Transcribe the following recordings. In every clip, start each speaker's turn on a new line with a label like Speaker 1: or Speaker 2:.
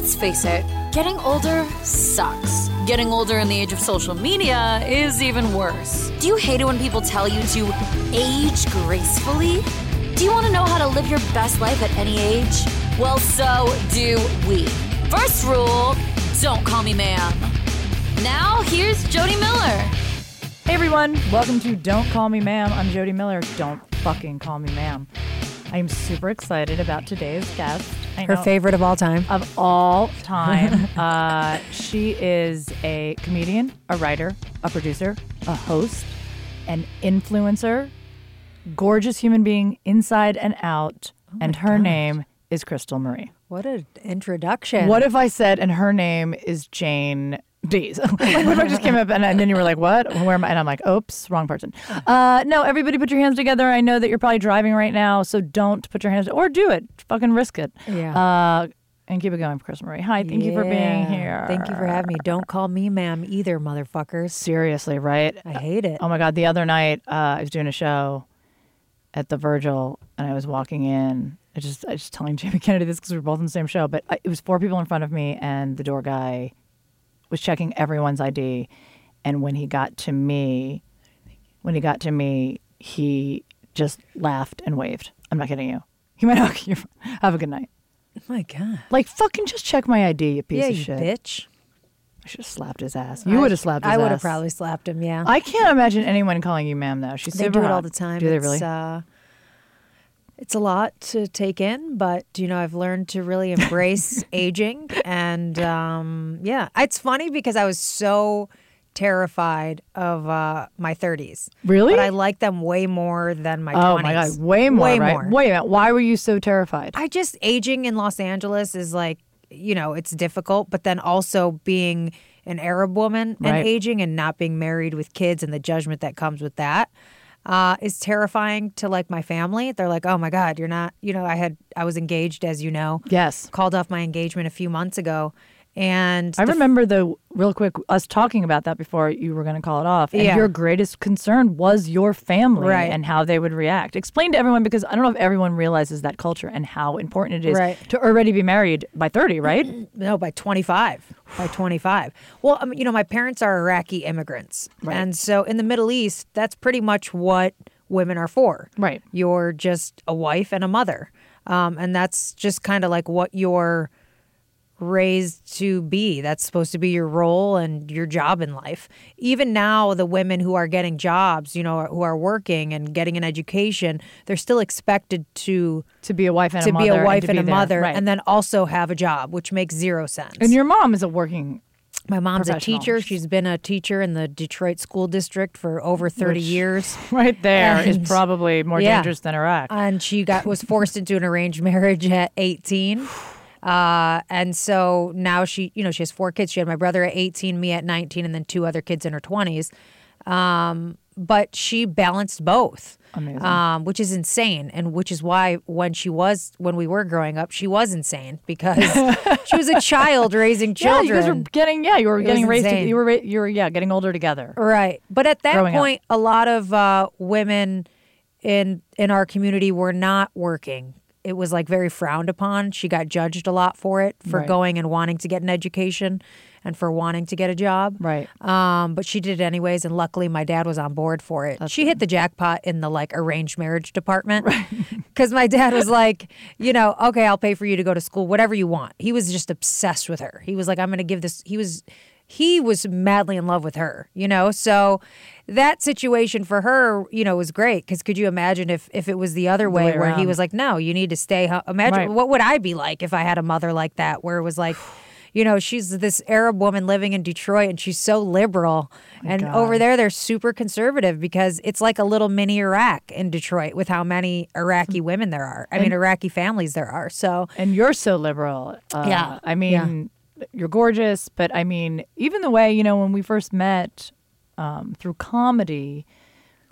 Speaker 1: Let's face it, getting older sucks. Getting older in the age of social media is even worse. Do you hate it when people tell you to age gracefully? Do you want to know how to live your best life at any age? Well, so do we. First rule don't call me ma'am. Now, here's Jodi Miller.
Speaker 2: Hey everyone, welcome to Don't Call Me Ma'am. I'm Jodi Miller. Don't fucking call me ma'am. I am super excited about today's guest. I
Speaker 3: Her
Speaker 2: know-
Speaker 3: favorite of all time.
Speaker 2: of all time. uh, she is a comedian, a writer, a producer, a host, an influencer, gorgeous human being inside and out, and her name is Crystal Marie.
Speaker 3: What an introduction.
Speaker 2: What if I said, and her name is Jane Dees? like, what if I just came up and, and then you were like, what? Where am I? And I'm like, oops, wrong person. Uh, no, everybody put your hands together. I know that you're probably driving right now, so don't put your hands, or do it. Fucking risk it.
Speaker 3: Yeah.
Speaker 2: Uh, and keep it going, Chris Marie. Hi, thank you for being here.
Speaker 3: Thank you for having me. Don't call me ma'am either, motherfuckers.
Speaker 2: Seriously, right?
Speaker 3: I hate it.
Speaker 2: Oh my God. The other night, uh, I was doing a show at the Virgil and I was walking in. I just, I was just telling Jamie Kennedy this because we were both in the same show, but I, it was four people in front of me and the door guy was checking everyone's ID. And when he got to me, when he got to me, he just laughed and waved. I'm not kidding you. He went, okay, fine. have a good night.
Speaker 3: oh my God.
Speaker 2: Like, fucking just check my ID, you piece
Speaker 3: yeah,
Speaker 2: of
Speaker 3: you
Speaker 2: shit.
Speaker 3: bitch.
Speaker 2: I should have slapped his ass. You would have slapped his
Speaker 3: I would have probably slapped him, yeah.
Speaker 2: I can't imagine anyone calling you ma'am though. She's
Speaker 3: they
Speaker 2: super
Speaker 3: do it all the time.
Speaker 2: Do they
Speaker 3: It's,
Speaker 2: really?
Speaker 3: Uh, it's a lot to take in, but you know, I've learned to really embrace aging. And um, yeah, it's funny because I was so terrified of uh, my 30s.
Speaker 2: Really?
Speaker 3: But I like them way more than my
Speaker 2: oh
Speaker 3: 20s.
Speaker 2: my god, way more.
Speaker 3: Way
Speaker 2: right?
Speaker 3: more.
Speaker 2: Wait a minute. Why were you so terrified?
Speaker 3: I just aging in Los Angeles is like, you know, it's difficult, but then also being an Arab woman and
Speaker 2: Right.
Speaker 3: aging and not being married with kids and the judgment that comes with that uh, is terrifying to like my family. They're like, oh my God, you're not, you know, I had, I was engaged, as you know,
Speaker 2: yes.
Speaker 3: called off my engagement a few months ago. And
Speaker 2: I remember the real quick us talking about that before you were going to call it off. And
Speaker 3: Yeah.
Speaker 2: your greatest concern was your family
Speaker 3: Right.
Speaker 2: and how they would react. Explain to everyone because I don't know if everyone realizes that culture and how important it is
Speaker 3: Right.
Speaker 2: to already be married by 30, right?
Speaker 3: No, by 25. By 25. Well, um, you know, my parents are Iraqi immigrants.
Speaker 2: Right.
Speaker 3: And so in the Middle East, that's pretty much what women are for.
Speaker 2: Right.
Speaker 3: You're just a wife and a mother. Um, and that's just kind of like what you're raised to be. That's supposed to be your role and your job in life. Even now, the women who are getting jobs, you know, who are working and getting an education, they're still expected to
Speaker 2: To be a wife and
Speaker 3: to
Speaker 2: a
Speaker 3: be
Speaker 2: mother
Speaker 3: a wife
Speaker 2: to
Speaker 3: and, a
Speaker 2: there.
Speaker 3: mother,
Speaker 2: Right.
Speaker 3: and then also have a job, which makes zero sense.
Speaker 2: and your mom is a working
Speaker 3: My mom's a teacher. She's been a teacher in the Detroit school district for over 30
Speaker 2: Which-
Speaker 3: years.
Speaker 2: right there is
Speaker 3: And-
Speaker 2: probably more
Speaker 3: Yeah.
Speaker 2: dangerous than Iraq.
Speaker 3: And she got was forced into an arranged marriage at 18. Uh, and so now she, you know, she has four kids. She had my brother at 18, me at 19, and then two other kids in her 20s. Um, but she balanced both. Um, which is insane, and which is why when she was when we were growing up, she was insane because she was a child raising children.
Speaker 2: yeah, you guys were getting yeah, you were getting raised. To, you were you were yeah, getting older together.
Speaker 3: Right. But at that
Speaker 2: Growing up.
Speaker 3: point, a lot of uh, women in in our community were not working. It was like very frowned upon. She got judged a lot for it, for
Speaker 2: Right.
Speaker 3: going and wanting to get an education and for wanting to get a job.
Speaker 2: Right.
Speaker 3: Um, but she did it anyways, and luckily my dad was on board for it. she hit the jackpot in the like arranged marriage department. Because my dad was like, you know, okay, I'll pay for you to go to school, whatever you want. He was just obsessed with her. He was like, I'm gonna give this he was he was madly in love with her, you know? So that situation for her, you know, was great. Cause could you imagine if if it was the other way,
Speaker 2: way
Speaker 3: where he was like, No, you need to stay home. Imagine
Speaker 2: Right.
Speaker 3: what would I be like if I had a mother like that, where it was like you know, she's this Arab woman living in Detroit and she's so liberal. and
Speaker 2: God.
Speaker 3: over there, they're super conservative because it's like a little mini Iraq in Detroit with how many. Iraqi women there are. I mean, Iraqi families there are. So,
Speaker 2: and you're so liberal. Uh,
Speaker 3: Yeah,
Speaker 2: I mean, you're gorgeous, but I mean, even the way you know when we first met um, through comedy,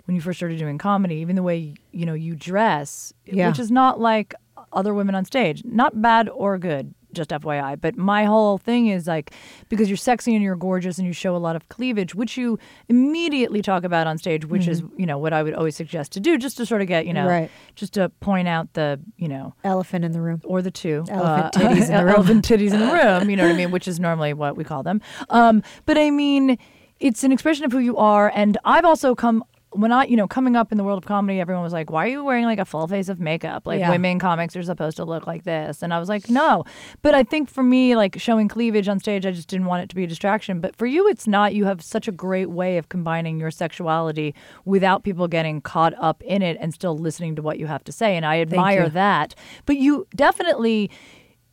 Speaker 2: when you first started doing comedy, even the way you know you dress,
Speaker 3: Yeah.
Speaker 2: which is not like other women on stage, not bad or good, just FYI. But my whole thing is like because you're sexy and you're gorgeous and you show a lot of cleavage, which you immediately talk about on stage, which is you know what I would always suggest to do, just to sort of get you know,
Speaker 3: Right.
Speaker 2: just to point out the you know
Speaker 3: Elephant in the room.
Speaker 2: or the two
Speaker 3: Elephant
Speaker 2: uh,
Speaker 3: titties in the room.
Speaker 2: elephant titties in the room. You know what I mean? Which is normally what we call them. Um, but I mean, it's an expression of who you are. And I've also come when I, you know, coming up in the world of comedy, everyone was like, "Why are you wearing like a full face of makeup? Like
Speaker 3: Yeah.
Speaker 2: women comics are supposed to look like this." And I was like, "No." But I think for me, like showing cleavage on stage, I just didn't want it to be a distraction. But for you, it's not. You have such a great way of combining your sexuality without people getting caught up in it and still listening to what you have to say. And I admire that. But you definitely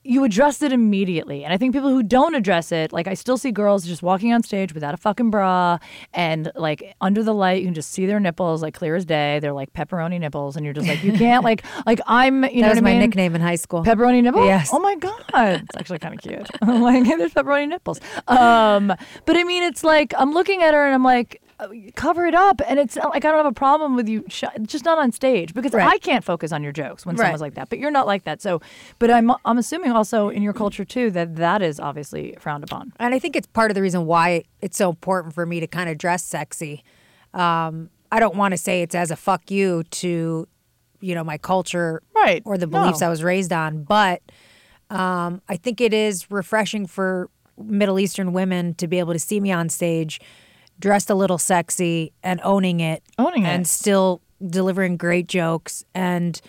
Speaker 2: you addressed it immediately. And I think people who don't address it, like I still see girls just walking on stage without a fucking bra and like under the light, you can just see their nipples like clear as day. They're like pepperoni nipples. And you're just like, you can't like, like I'm, you know
Speaker 3: That was
Speaker 2: what
Speaker 3: my
Speaker 2: mean?
Speaker 3: nickname in high school.
Speaker 2: Pepperoni nipple?
Speaker 3: Yes.
Speaker 2: Oh my God. It's actually kind of cute. I'm like, there's pepperoni nipples. Um, but I mean, it's like, I'm looking at her and I'm like, cover it up. And it's not like I don't have a problem with you, sh- just not on stage because
Speaker 3: Right.
Speaker 2: I can't focus on your jokes when
Speaker 3: Right.
Speaker 2: someone's like that. But you're not like that. So, but I'm, I'm assuming also in your culture too that that is obviously frowned upon.
Speaker 3: And I think it's part of the reason why it's so important for me to kind of dress sexy. Um, I don't want to say it's as a fuck you to, you know, my culture
Speaker 2: Right.
Speaker 3: or the beliefs
Speaker 2: No.
Speaker 3: I was raised on, but um, I think it is refreshing for Middle Eastern women to be able to see me on stage, dressed a little sexy and owning it,
Speaker 2: Owning it.
Speaker 3: and still delivering great jokes and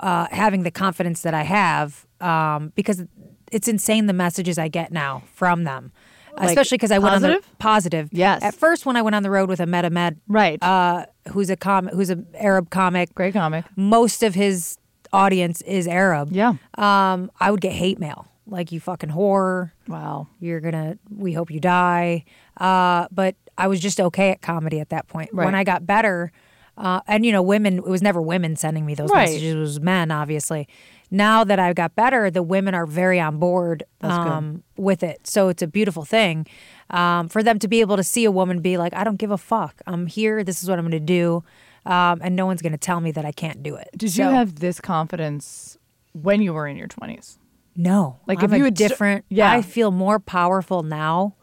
Speaker 3: uh, having the confidence that I have um, because it's insane the messages I get now from them. Especially because I went on the positive.
Speaker 2: Yes.
Speaker 3: At first, when I went on the road with Ahmed Ahmed,
Speaker 2: Right.
Speaker 3: uh, who's a com- who's an Arab comic,
Speaker 2: Great comic.
Speaker 3: most of his audience is Arab.
Speaker 2: Yeah.
Speaker 3: Um, I would get hate mail like you fucking whore.
Speaker 2: Wow.
Speaker 3: You're gonna. We hope you die. Uh, but I was just okay at comedy at that point. When I got better, uh, and you know, women. It was never women sending me those
Speaker 2: Right.
Speaker 3: messages. It was men, obviously. Now that I've got better, the women are very on board um, with it. So it's a beautiful thing um, for them to be able to see a woman be like, "I don't give a fuck. I'm here. This is what I'm going to do." Um, and no one's going to tell me that I can't do it.
Speaker 2: Did you have this confidence when you were in your 20s?
Speaker 3: No.
Speaker 2: Like,
Speaker 3: I'm
Speaker 2: if you
Speaker 3: a
Speaker 2: had st-
Speaker 3: different
Speaker 2: Yeah.
Speaker 3: I feel more powerful now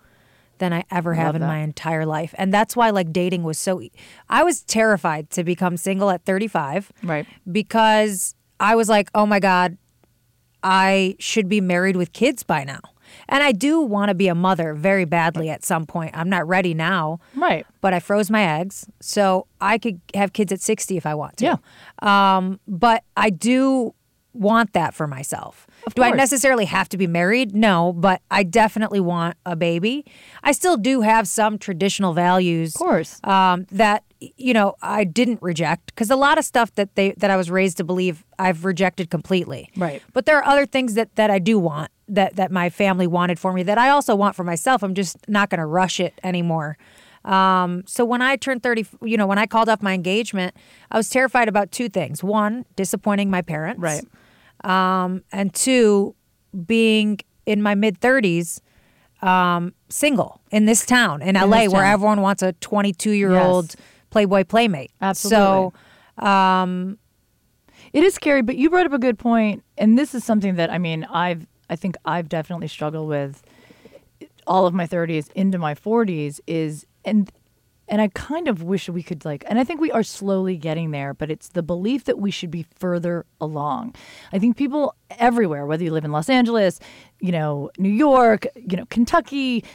Speaker 3: than I ever have
Speaker 2: Love
Speaker 3: in
Speaker 2: that.
Speaker 3: my entire life. And that's why like dating was so e- I was terrified to become single at 35
Speaker 2: Right.
Speaker 3: because I was like, "Oh my god, I should be married with kids by now." And I do want to be a mother very badly at some point. I'm not ready now.
Speaker 2: Right.
Speaker 3: But I froze my eggs, so I could have kids at 60 if I want to.
Speaker 2: Yeah.
Speaker 3: Um, but I do want that for myself. Do I necessarily have to be married? No, but I definitely want a baby. I still do have some traditional values.
Speaker 2: Of course.
Speaker 3: Um, that you know I didn't reject because a lot of stuff that they that I was raised to believe I've rejected completely.
Speaker 2: Right.
Speaker 3: But there are other things that that I do want that that my family wanted for me that I also want for myself. I'm just not going to rush it anymore. Um, so when I turned 30, you know, when I called off my engagement, I was terrified about two things. One, disappointing my parents.
Speaker 2: Right.
Speaker 3: Um, and two, being in my mid 30s, um, single in this town in, LA
Speaker 2: this
Speaker 3: where everyone wants a 22 year old
Speaker 2: Yes.
Speaker 3: Playboy playmate.
Speaker 2: Absolutely.
Speaker 3: So, um,
Speaker 2: It is scary, but you brought up a good point, and this is something that I mean, I've I think I've definitely struggled with all of my 30s into my 40s is and and I kind of wish we could like and I think we are slowly getting there, but it's the belief that we should be further along. I think people everywhere, whether you live in Los Angeles, you know, New York, you know, Kentucky,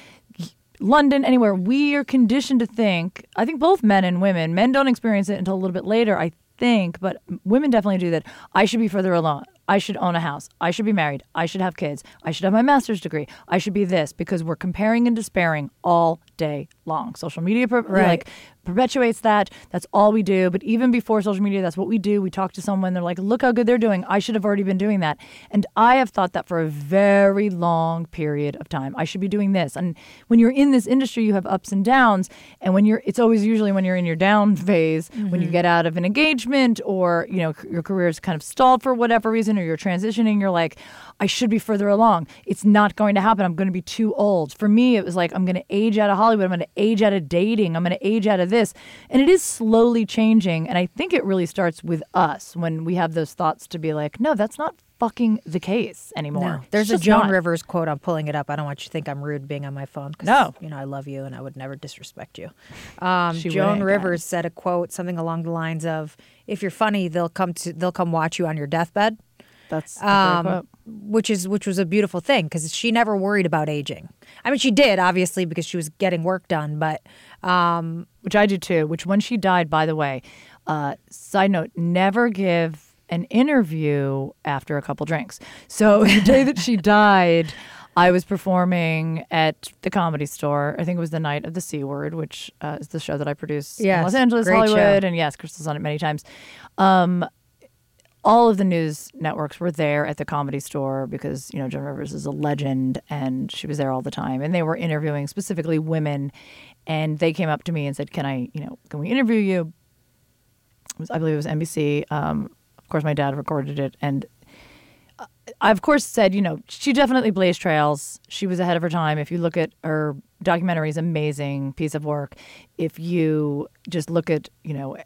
Speaker 2: London, anywhere, we are conditioned to think, I think both men and women, men don't experience it until a little bit later, I think, but women definitely do that. I should be further along. I should own a house. I should be married. I should have kids. I should have my master's degree. I should be this because we're comparing and despairing all day long. Social media per-
Speaker 3: Right.
Speaker 2: like perpetuates that. That's all we do. But even before social media, that's what we do. We talk to someone. They're like, "Look how good they're doing. I should have already been doing that." And I have thought that for a very long period of time. I should be doing this. And when you're in this industry, you have ups and downs. And when you're, it's always usually when you're in your down phase, when you mm-hmm. get out of an engagement or you know your career is kind of stalled for whatever reason, or you're transitioning. You're like, I should be further along. It's not going to happen. I'm going to be too old. For me, it was like I'm going to age out of Hollywood. I'm going to age out of dating. I'm going to age out of this. And it is slowly changing. And I think it really starts with us when we have those thoughts to be like, no, that's not fucking the case anymore.
Speaker 3: No. There's a Joan
Speaker 2: not.
Speaker 3: Rivers quote. I'm pulling it up. I don't want you to think I'm rude being on my phone.
Speaker 2: No.
Speaker 3: You know, I love you and I would never disrespect you. Um, Joan Rivers said a quote, something along the lines of, if you're funny, they'll come to, they'll come watch you on your deathbed.
Speaker 2: That's
Speaker 3: Um, which is which was a beautiful thing because she never worried about aging. I mean, she did obviously because she was getting work done, but
Speaker 2: which I do too. Which when she died, by the way, uh, side note, never give an interview after a couple drinks. So the day that she died, I was performing at the Comedy Store. I think it was the night of the C Word, which uh, is the show that I produce in Los Angeles, Hollywood,
Speaker 3: show.
Speaker 2: and yes, Crystal's on it many times. Um, all of the news networks were there at the comedy store because you know Joan Rivers is a legend and she was there all the time. And they were interviewing specifically women. And they came up to me and said can I you know can we interview you? Was- I believe it was NBC um, of course my dad recorded it. And uh, I of course said you know she definitely blazed trails. She was ahead of her time. If you look at her documentary is amazing piece of work. If you just look at you know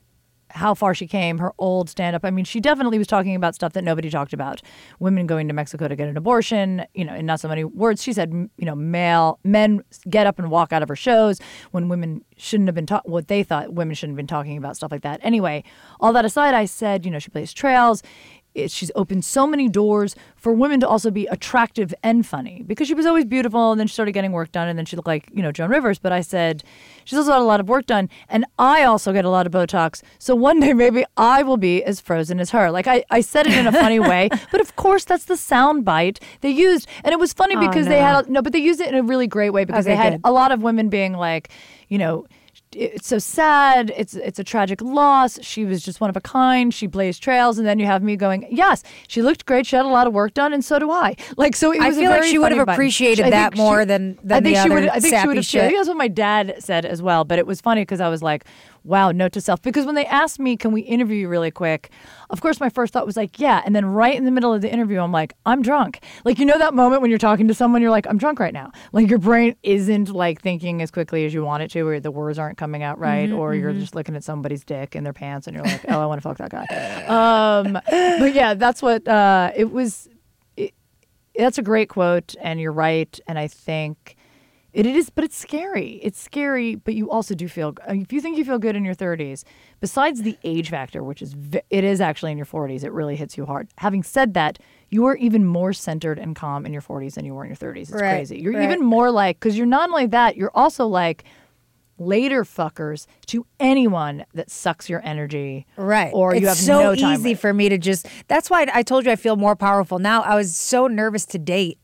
Speaker 2: how far she came, her old stand up. I mean, she definitely was talking about stuff that nobody talked about. Women going to Mexico to get an abortion, you know, in not so many words. She said, you know, male men get up and walk out of her shows when women shouldn't have been taught what they thought women shouldn't have been talking about stuff like that. Anyway, all that aside, I said, you know, she plays trails. It, she's opened so many doors for women to also be attractive and funny because she was always beautiful and then she started getting work done and then she looked like, you know, Joan Rivers. But I said, she's also got a lot of work done and I also get a lot of Botox. So one day maybe I will be as frozen as her. Like I, I said it in a funny way, but of course that's the sound bite they used. And it was funny
Speaker 3: Oh,
Speaker 2: because they had, a, no, but they used it in a really great way because
Speaker 3: Okay,
Speaker 2: they had
Speaker 3: good.
Speaker 2: a lot of women being like, you know, it's so sad. It's it's a tragic loss. She was just one of a kind. She blazed trails, and then you have me going, yes, she looked great. She had a lot of work done, and so do I. Like so, it
Speaker 3: I
Speaker 2: was a
Speaker 3: feel like she would have
Speaker 2: button.
Speaker 3: appreciated
Speaker 2: I
Speaker 3: that more than- than
Speaker 2: I think she would. I think she would have. I that's what my dad said as well. But it was funny because I was like, wow, note to self. Because when they asked me, can we interview you really quick? Of course, my first thought was like, yeah. And then right in the middle of the interview, I'm like, I'm drunk. Like you know that moment when you're talking to someone, you're like, I'm drunk right now. Like your brain isn't like thinking as quickly as you want it to, or the words aren't coming out right, or you're just looking at somebody's dick in their pants, and you're like, oh, I want to fuck that guy. Um, but yeah, that's what uh, it was. It, that's a great quote, and you're right. And I think it, it is, but it's scary. It's scary, but you also do feel. If you think you feel good in your 30s, besides the age factor, which is it is actually in your 40s, it really hits you hard. Having said that, you are even more centered and calm in your 40s than you were in your 30s. It's
Speaker 3: Right,
Speaker 2: crazy. You're
Speaker 3: right.
Speaker 2: even more like because you're not only that, you're also like later fuckers to anyone that sucks your energy,
Speaker 3: Right.
Speaker 2: Or you
Speaker 3: it's
Speaker 2: have
Speaker 3: so
Speaker 2: no time.
Speaker 3: It's so easy
Speaker 2: with.
Speaker 3: for me to just. That's why I told you I feel more powerful now. I was so nervous to date,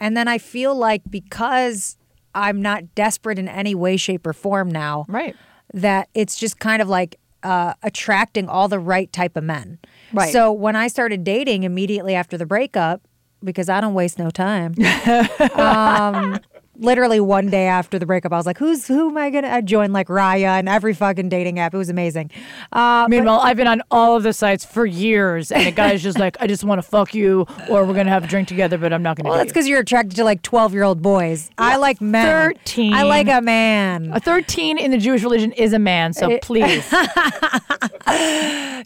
Speaker 3: and then I feel like because I'm not desperate in any way, shape, or form now,
Speaker 2: Right.
Speaker 3: That it's just kind of like uh, attracting all the right type of men.
Speaker 2: Right.
Speaker 3: So when I started dating immediately after the breakup, because I don't waste no time. um, literally one day after the breakup, I was like, "Who's who am I gonna?" join?" like Raya and every fucking dating app. It was amazing. Uh,
Speaker 2: Meanwhile, I've been on all of the sites for years, and the guy's just like, I just want to fuck you, or we're gonna have a drink together, but I'm not gonna.
Speaker 3: well, that's because you're attracted to like twelve year old boys. I like men.
Speaker 2: 13.
Speaker 3: I like a man.
Speaker 2: a 13 in the Jewish religion is a man, so please.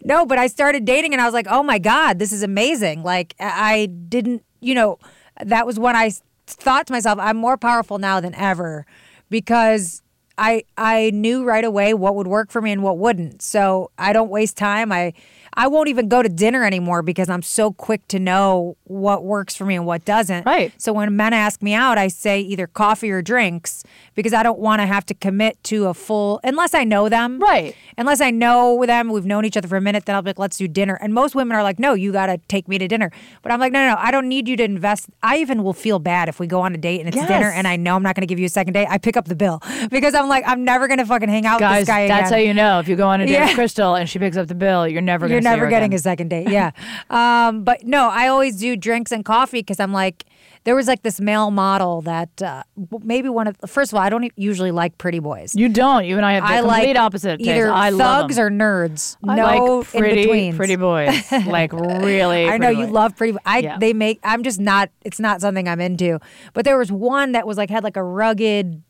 Speaker 3: No, but I started dating and I was like, oh my God, this is amazing. Like, I didn't, you know, that was when I thought to myself, I'm more powerful now than ever because I I knew right away what would work for me and what wouldn't. So I don't waste time. I I won't even go to dinner anymore because I'm so quick to know what works for me and what doesn't.
Speaker 2: Right.
Speaker 3: So when men ask me out, I say either coffee or drinks because I don't want to have to commit to a full unless I know them.
Speaker 2: Right.
Speaker 3: Unless I know them, we've known each other for a minute, then I'll be like, let's do dinner. And most women are like, no, you got to take me to dinner. But I'm like, no, no, no, I don't need you to invest. I even will feel bad if we go on a date and it's
Speaker 2: Yes.
Speaker 3: dinner and I know I'm not going to give you a second date. I pick up the bill because I'm like, I'm never going to fucking hang out with
Speaker 2: Guys,
Speaker 3: this guy again.
Speaker 2: that's how you know. If you go on a date
Speaker 3: Yeah.
Speaker 2: with Crystal and she picks up the bill, you're never
Speaker 3: You're never getting
Speaker 2: again.
Speaker 3: a second date. Yeah. um, but no, I always do drinks and coffee because I'm like, there was like this male model that uh, maybe one of, first of all, I don't usually like pretty boys.
Speaker 2: You don't. You and I have the
Speaker 3: I
Speaker 2: complete
Speaker 3: like
Speaker 2: opposite. taste.
Speaker 3: either
Speaker 2: I love
Speaker 3: thugs or nerds.
Speaker 2: I
Speaker 3: no
Speaker 2: like pretty, pretty boys. Like really.
Speaker 3: I know you
Speaker 2: boys.
Speaker 3: love pretty. I
Speaker 2: Yeah.
Speaker 3: they make. I'm just not. It's not something I'm into. But there was one that was like had like a rugged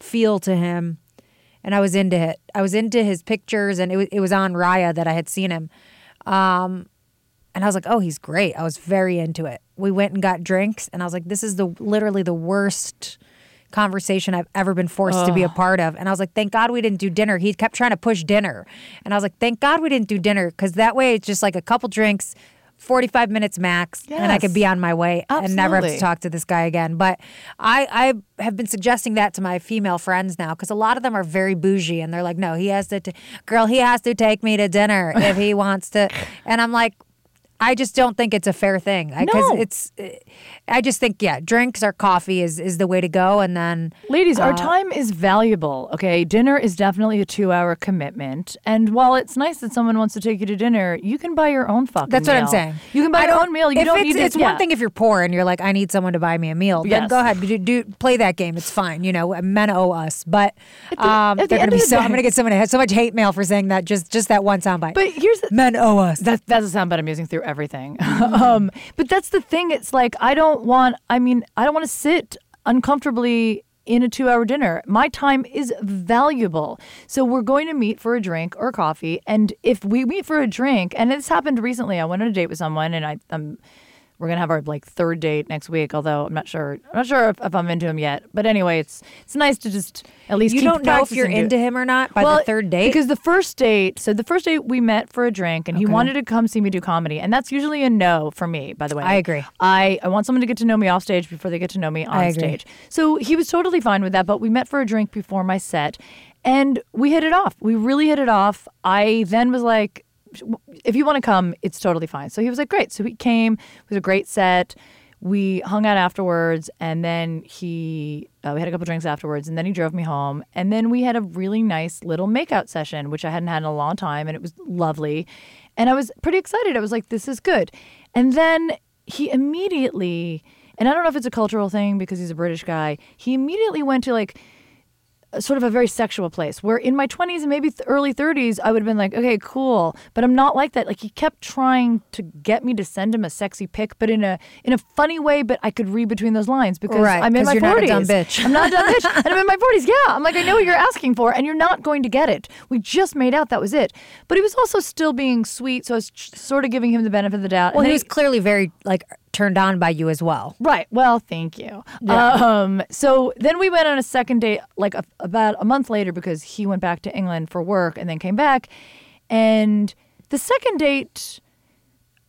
Speaker 3: feel to him, and I was into it. I was into his pictures, and it was, it was on Raya that I had seen him. Um, and I was like, oh, he's great. I was very into it. We went and got drinks, and I was like, this is the literally the worst conversation I've ever been forced to be a part of. And I was like, thank God we didn't do dinner. He kept trying to push dinner. And I was like, thank God we didn't do dinner because that way it's just like a couple drinks. 45 minutes max and I could be on my way and never have to talk to this guy again. But I, I have been suggesting that to my female friends now because a lot of them are very bougie and they're like, no, he has to, t- girl, he has to take me to dinner if he wants to. And I'm like, I just don't think it's a fair thing because
Speaker 2: No.
Speaker 3: it's. I just think yeah, drinks or coffee is is the way to go, and then
Speaker 2: Ladies,
Speaker 3: Uh,
Speaker 2: our time is valuable. Okay, dinner is definitely a two-hour commitment, and while it's nice that someone wants to take you to dinner, you can buy your own fucking.
Speaker 3: That's what I'm saying.
Speaker 2: You can buy your own meal. You don't
Speaker 3: it's,
Speaker 2: need to.
Speaker 3: It's
Speaker 2: yeah.
Speaker 3: one thing if you're poor and you're like, I need someone to buy me a meal. Then go ahead, do, do play that game. It's fine. You know, men owe us, but um,
Speaker 2: at the
Speaker 3: they're
Speaker 2: end
Speaker 3: gonna be
Speaker 2: of the
Speaker 3: so. I'm gonna get someone so much hate mail for saying that. Just just that one soundbite.
Speaker 2: But here's the,
Speaker 3: men owe us.
Speaker 2: that that doesn't sound bad. I'm using through everything. um, but that's the thing. It's like I don't want. I mean, I don't want to sit uncomfortably in a two-hour dinner. My time is valuable, so we're going to meet for a drink or coffee. And if we meet for a drink, and this happened recently, I went on a date with someone, and I. Um, we're gonna have our like third date next week. Although I'm not sure, I'm not sure if, if I'm into him yet. But anyway, it's it's nice to just at least
Speaker 3: you don't know if you're into him or not by the third date.
Speaker 2: because the first date, so the first date we met for a drink and he wanted to come see me do comedy. And that's usually a no for me, by the way.
Speaker 3: I agree.
Speaker 2: I, I want someone to get to know me off stage before they get to know me on stage. So he was totally fine with that, but we met for a drink before my set and we hit it off. We really hit it off. I then was like, if you want to come, it's totally fine. So he was like, great. So he came. It was a great set. We hung out afterwards, and then he uh, we had a couple drinks afterwards, and then he drove me home, and then we had a really nice little makeout session, which I hadn't had in a long time, and it was lovely, and I was pretty excited. I was like, this is good, and then he immediately, and I don't know if it's a cultural thing because he's a British guy, he immediately went to like sort of a very sexual place where in my 20s and maybe th- early 30s I would have been like okay cool. But I'm not like that. Like he kept trying to get me to send him a sexy pic but in a in a funny way but I could read between those lines because
Speaker 3: Right,
Speaker 2: I'm in my
Speaker 3: you're
Speaker 2: 40s
Speaker 3: not a dumb bitch.
Speaker 2: I'm not a dumb bitch. And I'm in my 40s yeah. I'm like I know what you're asking for and you're not going to get it. We just made out. That was it. But he was also still being sweet so I was ch- sort of giving him the benefit of the doubt.
Speaker 3: Well,
Speaker 2: And
Speaker 3: he was clearly very like turned on by you as well.
Speaker 2: Right. Well, thank you. Um, so then we went on a second date, like a, about a month later, because he went back to England for work and then came back. And the second date,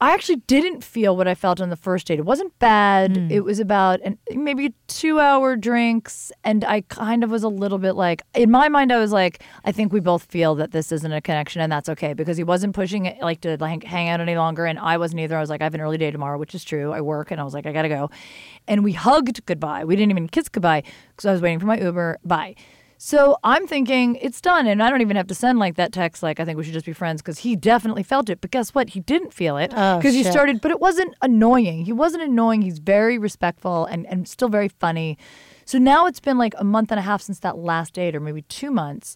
Speaker 2: I actually didn't feel what I felt on the first date. It wasn't bad. Hmm. It was about an, maybe two hour drinks. And I kind of was a little bit like, in my mind, I was like, I think we both feel that this isn't a connection and that's okay because he wasn't pushing it like to like hang out any longer. And I wasn't either. I was like, I have an early day tomorrow, which is true. I work and I was like, I got to go. And we hugged goodbye. We didn't even kiss goodbye because I was waiting for my Uber. Bye. So I'm thinking it's done, and I don't even have to send like that text. Like I think we should just be friends because he definitely felt it. But guess what? He didn't feel it
Speaker 3: Oh,
Speaker 2: because he started. But it wasn't annoying. He wasn't annoying. He's very respectful and and still very funny. So now it's been like a month and a half since that last date, or maybe two months,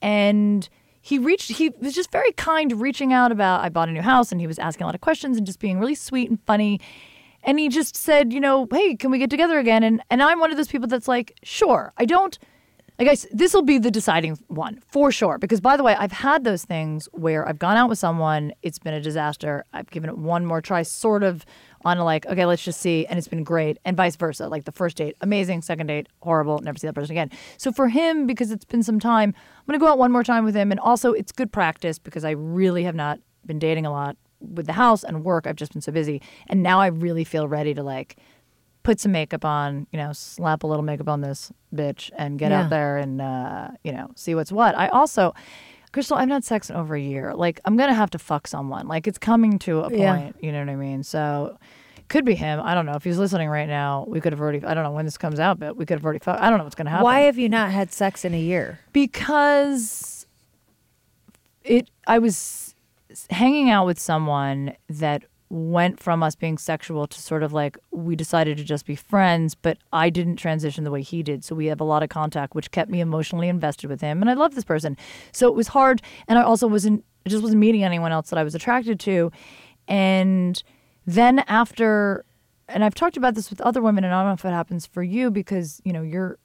Speaker 2: and he reached. He was just very kind, reaching out about I bought a new house, and he was asking a lot of questions and just being really sweet and funny. And he just said, you know, hey, can we get together again? And and I'm one of those people that's like, sure. I don't I, this will be the deciding one for sure. Because by the way, I've had those things where I've gone out with someone, it's been a disaster. I've given it one more try, sort of on a like, okay, let's just see, and it's been great, and vice versa. Like the first date, amazing. Second date, horrible. Never see that person again. So for him, because it's been some time, I'm gonna go out one more time with him, and also it's good practice because I really have not been dating a lot with the house and work. I've just been so busy, and now I really feel ready to like put some makeup on, you know, slap a little makeup on this bitch and get
Speaker 3: Yeah.
Speaker 2: out there and uh, you know, see what's what. I also Crystal, I've not had sex in over a year. Like I'm gonna have to fuck someone. Like it's coming to a point.
Speaker 3: Yeah.
Speaker 2: You know what I mean? So could be him. I don't know. If he's listening right now, we could have already I don't know when this comes out, but we could have already fucked. I don't know what's gonna happen.
Speaker 3: Why have you not had sex in a year?
Speaker 2: because it I was hanging out with someone that went from us being sexual to sort of like we decided to just be friends but I didn't transition the way he did. So we have a lot of contact which kept me emotionally invested with him. And I love this person. So it was hard and I also wasn't I just wasn't meeting anyone else that I was attracted to. And then after and I've talked about this with other women and I don't know if it happens for you because you know you're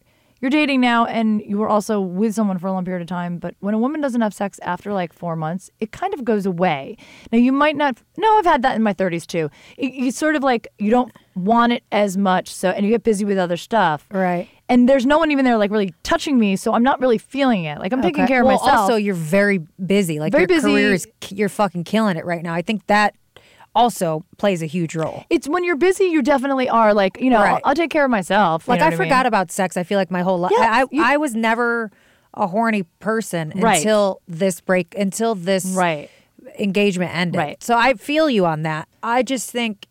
Speaker 2: you're dating now and you were also with someone for a long period of time, but when a woman doesn't have sex after like four months, it kind of goes away. Now you might not. No, I've had that in my 30s too. It, you sort of like you don't want it as much, so and you get busy with other stuff.
Speaker 3: Right.
Speaker 2: And there's no one even there like really touching me, so I'm not really feeling it. Like I'm taking
Speaker 3: Okay.
Speaker 2: care of
Speaker 3: well,
Speaker 2: myself.
Speaker 3: Also, you're very busy. Like
Speaker 2: Very
Speaker 3: your
Speaker 2: busy.
Speaker 3: career is you're fucking killing it right now. I think that also plays a huge role.
Speaker 2: it's when you're busy, you definitely are like, you know,
Speaker 3: Right.
Speaker 2: I'll, I'll take care of myself. you
Speaker 3: Like
Speaker 2: know
Speaker 3: I forgot
Speaker 2: mean?
Speaker 3: about sex. I feel like my whole life.
Speaker 2: Yeah,
Speaker 3: I, I
Speaker 2: you-
Speaker 3: I was never a horny person
Speaker 2: Right.
Speaker 3: until this break, until this
Speaker 2: Right.
Speaker 3: engagement ended.
Speaker 2: Right.
Speaker 3: So I feel you on that. I just think,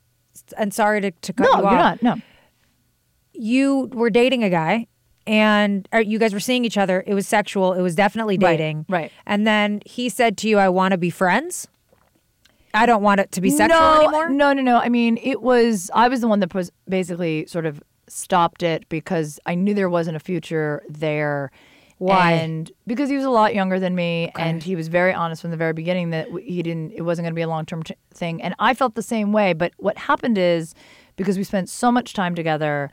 Speaker 3: and sorry to, to cut
Speaker 2: No,
Speaker 3: you off.
Speaker 2: No, you're not. No.
Speaker 3: You were dating a guy. And uh, you guys were seeing each other. It was sexual. It was definitely
Speaker 2: Right,
Speaker 3: dating.
Speaker 2: right.
Speaker 3: And then he said to you, "I want to be friends. I don't want it to be sexual
Speaker 2: no,
Speaker 3: anymore."
Speaker 2: No, no, no. I mean, it was I was the one that was basically sort of stopped it because I knew there wasn't a future there.
Speaker 3: Why?
Speaker 2: And because he was a lot younger than me, and he was very honest from the very beginning that he didn't. It wasn't going to be a long term t- thing, and I felt the same way. But what happened is because we spent so much time together.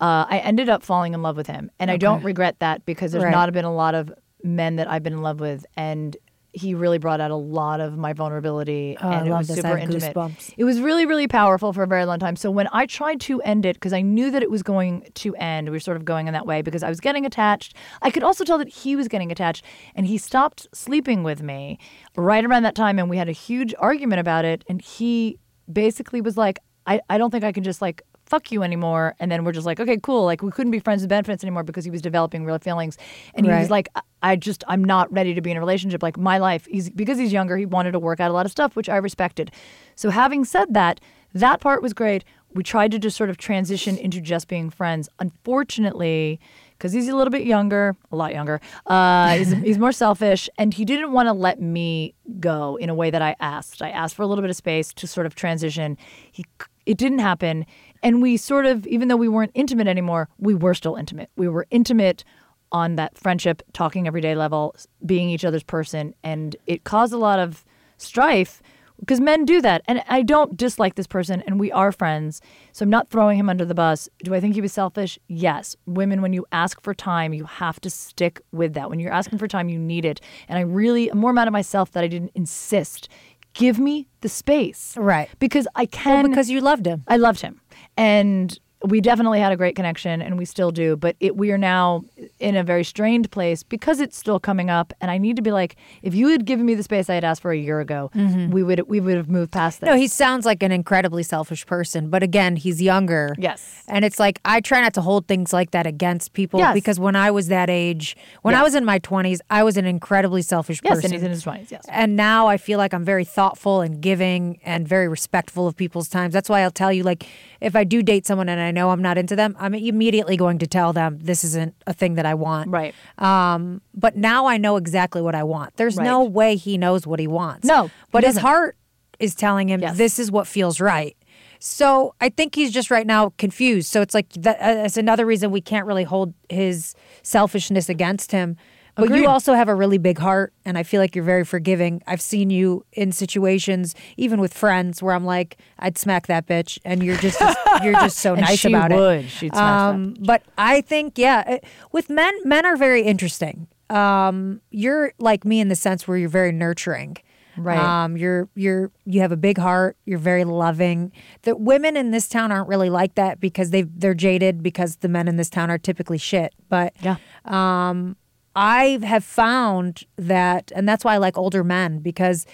Speaker 2: Uh, I ended up falling in love with him, and I don't regret that because there's
Speaker 3: Right.
Speaker 2: not been a lot of men that I've been in love with, and he really brought out a lot of my vulnerability,
Speaker 3: Oh, I
Speaker 2: and it
Speaker 3: love
Speaker 2: was
Speaker 3: this. I
Speaker 2: super intimate.
Speaker 3: goosebumps.
Speaker 2: It was really, really powerful for a very long time. So when I tried to end it, because I knew that it was going to end, we were sort of going in that way because I was getting attached. I could also tell that he was getting attached, and he stopped sleeping with me right around that time, and we had a huge argument about it. And he basically was like, I, I don't think I can just like fuck you anymore. And then we're just like, okay, cool. Like we couldn't be friends with benefits anymore because he was developing real feelings. And he was like, I- I just, I'm not ready to be in a relationship. Like my life, he's because he's younger, he wanted to work out a lot of stuff, which I respected. So having said that, that part was great. We tried to just sort of transition into just being friends. Unfortunately, because he's a little bit younger, a lot younger, uh, he's, he's more selfish, and he didn't want to let me go in a way that I asked. I asked for a little bit of space to sort of transition. He, it didn't happen, and we sort of, even though we weren't intimate anymore, we were still intimate. We were intimate on that friendship, talking everyday level, being each other's person, and it caused a lot of strife because men do that. And I don't dislike this person, and we are friends. So I'm not throwing him under the bus. Do I think he was selfish? Yes. Women, when you ask for time, you have to stick with that. When you're asking for time, you need it. And I really am more mad at myself that I didn't insist. Give me the space.
Speaker 3: Right.
Speaker 2: Because I can.
Speaker 3: Well, because you loved him.
Speaker 2: I loved him, and we definitely had a great connection, and we still do. But it, we are now in a very strained place because it's still coming up, and I need to be like, if you had given me the space I had asked for a year ago, we would we would have moved past this.
Speaker 3: Mm-hmm. No, he sounds like an incredibly selfish person, but again, he's younger.
Speaker 2: Yes.
Speaker 3: And it's like I try not to hold things like that against people
Speaker 2: Yes.
Speaker 3: because when I was that age, when I was in my 20s, I was an incredibly selfish
Speaker 2: yes,
Speaker 3: person.
Speaker 2: and he's in his twenties. Yes.
Speaker 3: And now I feel like I'm very thoughtful and giving and very respectful of people's times. That's why I'll tell you, like, if I do date someone and I know I'm not into them, I'm immediately going to tell them this isn't a thing that I want.
Speaker 2: Right.
Speaker 3: Um, but now I know exactly what I want. There's no way he knows what he wants.
Speaker 2: No,
Speaker 3: But his heart is telling him
Speaker 2: Yes.
Speaker 3: this is what feels right. So I think he's just right now confused. So it's like that, uh, that's another reason we can't really hold his selfishness against him. But you also have a really big heart, and I feel like you're very forgiving. I've seen you in situations, even with friends, where I'm like, I'd smack that bitch, and you're just you're just so nice
Speaker 2: she
Speaker 3: about
Speaker 2: would.
Speaker 3: it.
Speaker 2: She'd smash that
Speaker 3: um, But I think, yeah, uh, with men, men are very interesting. Um, you're like me in the sense where you're very nurturing.
Speaker 2: Right.
Speaker 3: Um, you're you're you have a big heart. You're very loving. The women in this town aren't really like that because they they're jaded because the men in this town are typically shit. But
Speaker 2: Yeah.
Speaker 3: um, I have found that, and that's why I like older men because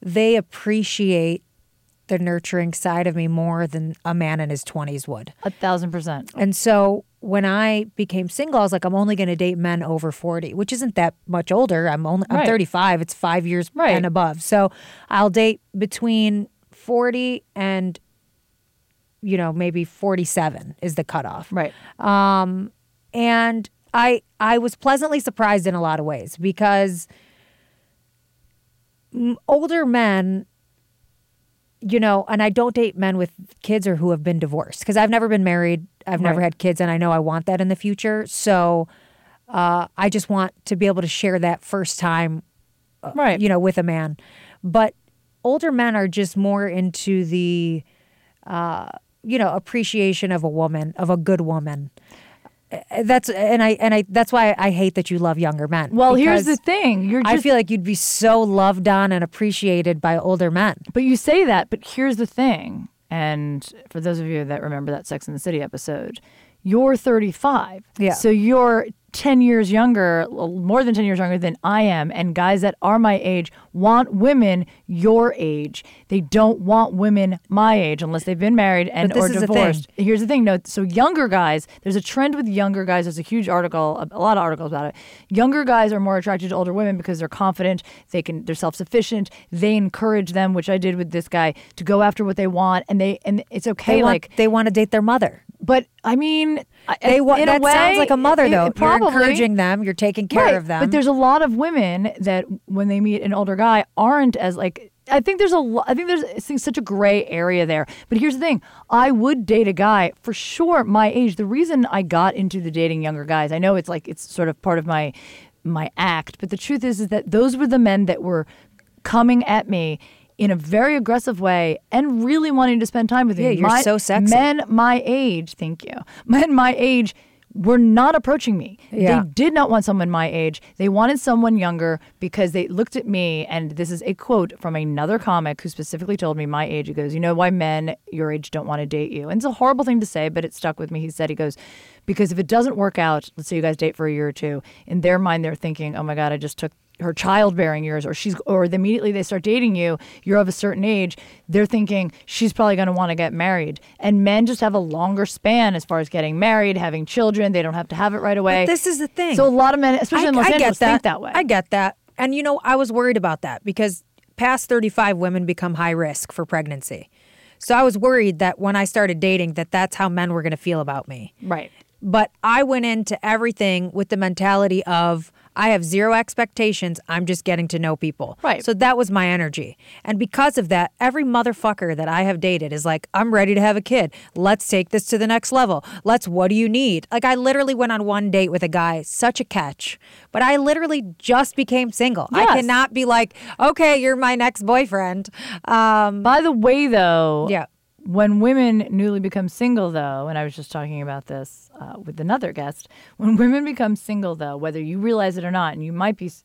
Speaker 3: they appreciate the nurturing side of me more than a man in his twenties would.
Speaker 2: A thousand percent.
Speaker 3: And so when I became single, I was like, I'm only going to date men over 40, which isn't that much older. I'm only I'm
Speaker 2: Right.
Speaker 3: 35. It's five years
Speaker 2: Right.
Speaker 3: and above. So I'll date between 40 and you know maybe 47 is the cutoff.
Speaker 2: Right.
Speaker 3: Um, and I I was pleasantly surprised in a lot of ways because older men you know, and I don't date men with kids or who have been divorced because I've never been married. I've never had kids, and I know I want that in the future. So uh, I just want to be able to share that first time,
Speaker 2: Right.
Speaker 3: you know, with a man. But older men are just more into the, uh, you know, appreciation of a woman, of a good woman. Uh, that's and I and I that's why I hate that you love younger men.
Speaker 2: Well, here's the thing. You're just
Speaker 3: I feel like you'd be so loved on and appreciated by older men.
Speaker 2: But you say that, but here's the thing. And for those of you that remember that Sex in the City episode, you're 35.
Speaker 3: Yeah.
Speaker 2: So you're 10 years younger, more than 10 years younger than I am. And guys that are my age want women your age. They don't want women my age unless they've been married and or
Speaker 3: is the
Speaker 2: divorced. Here's the thing. No, so younger guys, there's a trend with younger guys. There's a huge article, a, a lot of articles about it. Younger guys are more attracted to older women because they're confident, they can, they're self-sufficient. They encourage them, which I did with this guy, to go after what they want, and they and it's okay.
Speaker 3: They want
Speaker 2: like,
Speaker 3: they want to date their mother.
Speaker 2: But I mean,
Speaker 3: They that
Speaker 2: a way,
Speaker 3: sounds like a mother though.
Speaker 2: it
Speaker 3: you're encouraging them. You're taking care
Speaker 2: Right,
Speaker 3: of them.
Speaker 2: But there's a lot of women that when they meet an older guy aren't as like. I think there's a. lo- I think there's I think such a gray area there. But here's the thing: I would date a guy for sure my age. The reason I got into the dating younger guys, I know it's like it's sort of part of my my act, but the truth is is that those were the men that were coming at me in a very aggressive way and really wanting to spend time with me.
Speaker 3: Yeah, you're
Speaker 2: My-
Speaker 3: so sexy.
Speaker 2: Men my age, thank you. Men my age were not approaching me.
Speaker 3: Yeah.
Speaker 2: They did not want someone my age. They wanted someone younger because they looked at me, and this is a quote from another comic who specifically told me my age. He goes, You know why men your age don't want to date you? And it's a horrible thing to say, but it stuck with me. He said, He goes, Because if it doesn't work out, let's say you guys date for a year or two, in their mind, they're thinking, Oh my God, I just took her childbearing years or she's or immediately they start dating you you're of a certain age they're thinking she's probably going to want to get married and men just have a longer span as far as getting married having children they don't have to have it right away
Speaker 3: But this is the thing.
Speaker 2: so a lot of men especially in los
Speaker 3: I
Speaker 2: angeles
Speaker 3: get that.
Speaker 2: think that way
Speaker 3: I get that. And you know, I was worried about that because past 35 women become high risk for pregnancy. So I was worried that when I started dating that that's how men were going to feel about me.
Speaker 2: right
Speaker 3: But I went into everything with the mentality of I have zero expectations. I'm just getting to know people.
Speaker 2: Right.
Speaker 3: So that was my energy. And because of that, every motherfucker that I have dated is like, I'm ready to have a kid. Let's take this to the next level. Let's, what do you need? Like, I literally went on one date with a guy, such a catch, but I literally just became single. I cannot be like, okay, you're my next boyfriend. Um,
Speaker 2: by the way though
Speaker 3: yeah.
Speaker 2: When women newly become single though and i was just talking about this uh, with another guest when women become single though whether you realize it or not and you might be s-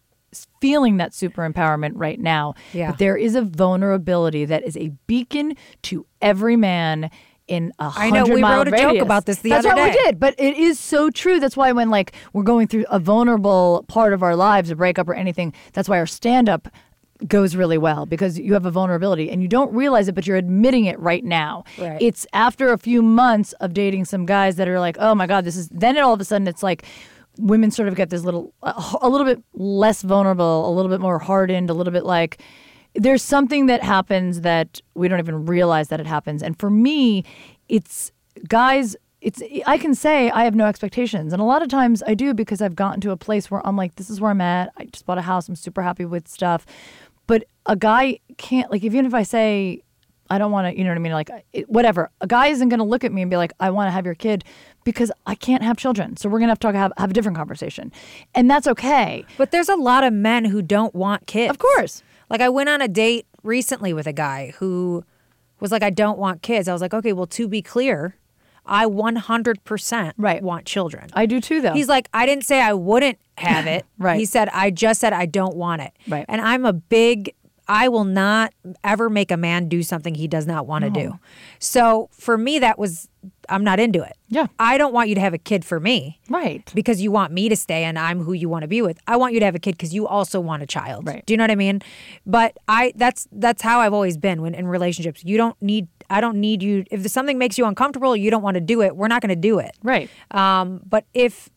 Speaker 2: feeling that super empowerment right now
Speaker 3: Yeah.
Speaker 2: but there is a vulnerability that is a beacon to every man in a
Speaker 3: I know,
Speaker 2: hundred
Speaker 3: we wrote a joke
Speaker 2: radius.
Speaker 3: about this the other day.
Speaker 2: That's what we did, but it is so true. That's why when like we're going through a vulnerable part of our lives, a breakup or anything, that's why our stand up goes really well because you have a vulnerability and you don't realize it, but you're admitting it right now.
Speaker 3: Right.
Speaker 2: It's after a few months of dating some guys that are like, oh my God, this is, then it all of a sudden it's like, women sort of get this little, a, a little bit less vulnerable, a little bit more hardened, a little bit like, there's something that happens that we don't even realize that it happens. And for me, it's guys it's I can say I have no expectations. And a lot of times I do because I've gotten to a place where I'm like, this is where I'm at. I just bought a house. I'm super happy with stuff. But a guy can't like even if I say I don't want to, you know what I mean? Like it, whatever. A guy isn't going to look at me and be like, I want to have your kid because I can't have children. So we're going to have to talk, have, have a different conversation. And that's okay.
Speaker 3: But there's a lot of men who don't want kids.
Speaker 2: Of course.
Speaker 3: Like I went on a date recently with a guy who was like, I don't want kids. I was like, okay, well, to be clear, I 100%
Speaker 2: Right.
Speaker 3: want children.
Speaker 2: I do too, though.
Speaker 3: He's like, I didn't say I wouldn't have it.
Speaker 2: Right.
Speaker 3: He said, I just said I don't want it.
Speaker 2: Right.
Speaker 3: And I'm a big, I will not ever make a man do something he does not want to do. So for me, that was, I'm not into it.
Speaker 2: Yeah.
Speaker 3: I don't want you to have a kid for me
Speaker 2: right.
Speaker 3: because you want me to stay and I'm who you want to be with. I want you to have a kid because you also want a child.
Speaker 2: Right.
Speaker 3: Do you know what I mean? But I that's that's how I've always been when in relationships. You don't need I don't need you if something makes you uncomfortable, you don't want to do it. We're not going to do it.
Speaker 2: Right.
Speaker 3: Um, but if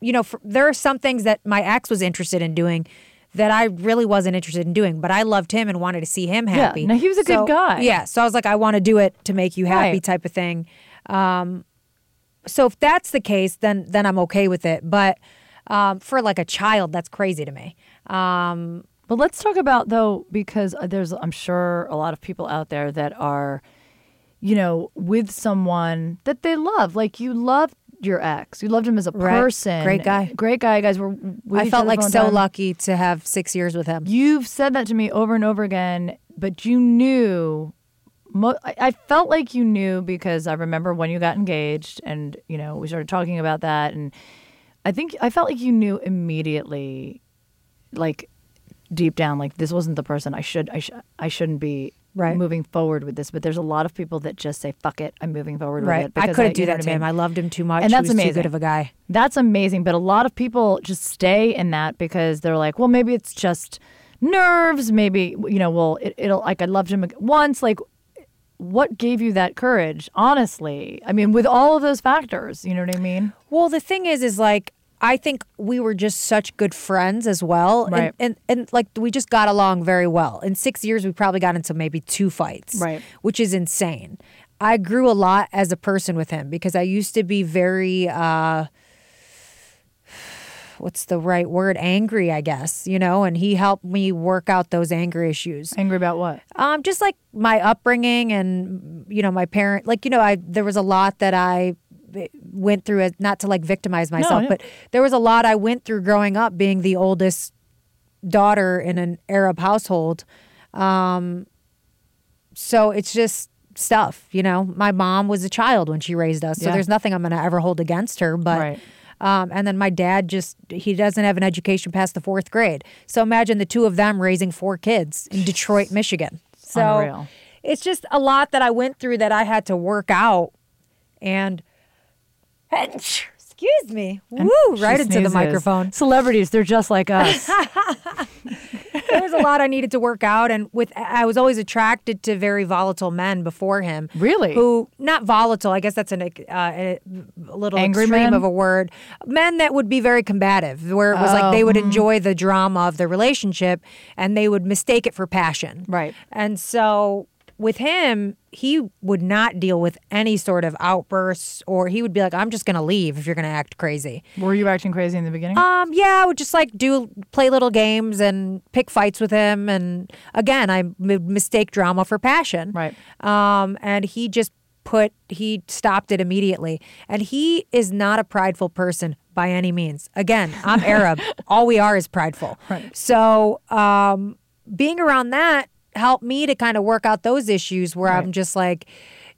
Speaker 3: you know, for, there are some things that my ex was interested in doing that I really wasn't interested in doing, but I loved him and wanted to see him happy.
Speaker 2: no, he was a good guy.
Speaker 3: Yeah, so I was like, I want to do it to make you happy,
Speaker 2: Right.
Speaker 3: type of thing. Um, so if that's the case, then then I'm okay with it. But um, for like a child, that's crazy to me. Um,
Speaker 2: But let's talk about though, because there's, I'm sure, a lot of people out there that are, you know, with someone that they love. Like you loved your ex, you loved him as a
Speaker 3: Right.
Speaker 2: person,
Speaker 3: Great guy.
Speaker 2: great guy. Guys were.
Speaker 3: I felt like so
Speaker 2: time.
Speaker 3: lucky to have six years with him.
Speaker 2: You've said that to me over and over again, but you knew Mo- I, I felt like you knew because I remember when you got engaged, and you know we started talking about that, and I think I felt like you knew immediately, like deep down, like this wasn't the person I should I sh- I shouldn't be
Speaker 3: Right.
Speaker 2: moving forward with this. But there's a lot of people that just say fuck it, I'm moving forward
Speaker 3: Right.
Speaker 2: with it.
Speaker 3: I couldn't do that to him. I loved him too much.
Speaker 2: And
Speaker 3: He
Speaker 2: that's
Speaker 3: was too
Speaker 2: amazing.
Speaker 3: good of a guy.
Speaker 2: That's amazing. But a lot of people just stay in that because they're like, well, maybe it's just nerves. Maybe, you know, well, it, it'll, like, I loved him once. Like, what gave you that courage? Honestly. I mean, with all of those factors, you know what I mean?
Speaker 3: Well, the thing is, is like I think we were just such good friends as well, and- and, and like we just got along very well. In six years, we probably got into maybe two fights,
Speaker 2: Right.
Speaker 3: Which is insane. I grew a lot as a person with him because I used to be very. uh What's the right word? Angry, I guess, you know, and he helped me work out those anger issues.
Speaker 2: Angry about what?
Speaker 3: Um, just like my upbringing and you know my parent, like you know, I there was a lot that I went through. As, not to like victimize myself,
Speaker 2: yeah.
Speaker 3: but there was a lot I went through growing up, being the oldest daughter in an Arab household. Um, so it's just stuff, you know. My mom was a child when she raised us, so
Speaker 2: Yeah.
Speaker 3: there's nothing I'm going to ever hold against her. But
Speaker 2: Right.
Speaker 3: um, and then my dad just he doesn't have an education past the fourth grade. So imagine the two of them raising four kids in Detroit, Michigan. So
Speaker 2: Unreal.
Speaker 3: it's just a lot that I went through that I had to work out. And excuse me, woo,
Speaker 2: She
Speaker 3: right into the microphone.
Speaker 2: Celebrities, they're just like us.
Speaker 3: there was a lot I needed to work out, and with I was always attracted to very volatile men before him.
Speaker 2: Really?
Speaker 3: Who not volatile? I guess that's an, uh, a, a little
Speaker 2: Angry
Speaker 3: extreme
Speaker 2: men?
Speaker 3: of a word. Men that would be very combative, where it was like they would
Speaker 2: Oh, mm-hmm.
Speaker 3: enjoy the drama of the relationship, and they would mistake it for passion.
Speaker 2: Right.
Speaker 3: And so with him, he would not deal with any sort of outbursts, or he would be like, "I'm just to leave if you're to act crazy."
Speaker 2: Were you acting crazy in the beginning?
Speaker 3: Um, yeah, I would just like do play little games and pick fights with him, and again, I mistake drama for passion.
Speaker 2: Right.
Speaker 3: Um, and he just put he stopped it immediately, and he is not a prideful person by any means. Again, I'm Arab. All we are is prideful.
Speaker 2: Right.
Speaker 3: So, um, being around that helped me to kind of work out those issues where I'm just like,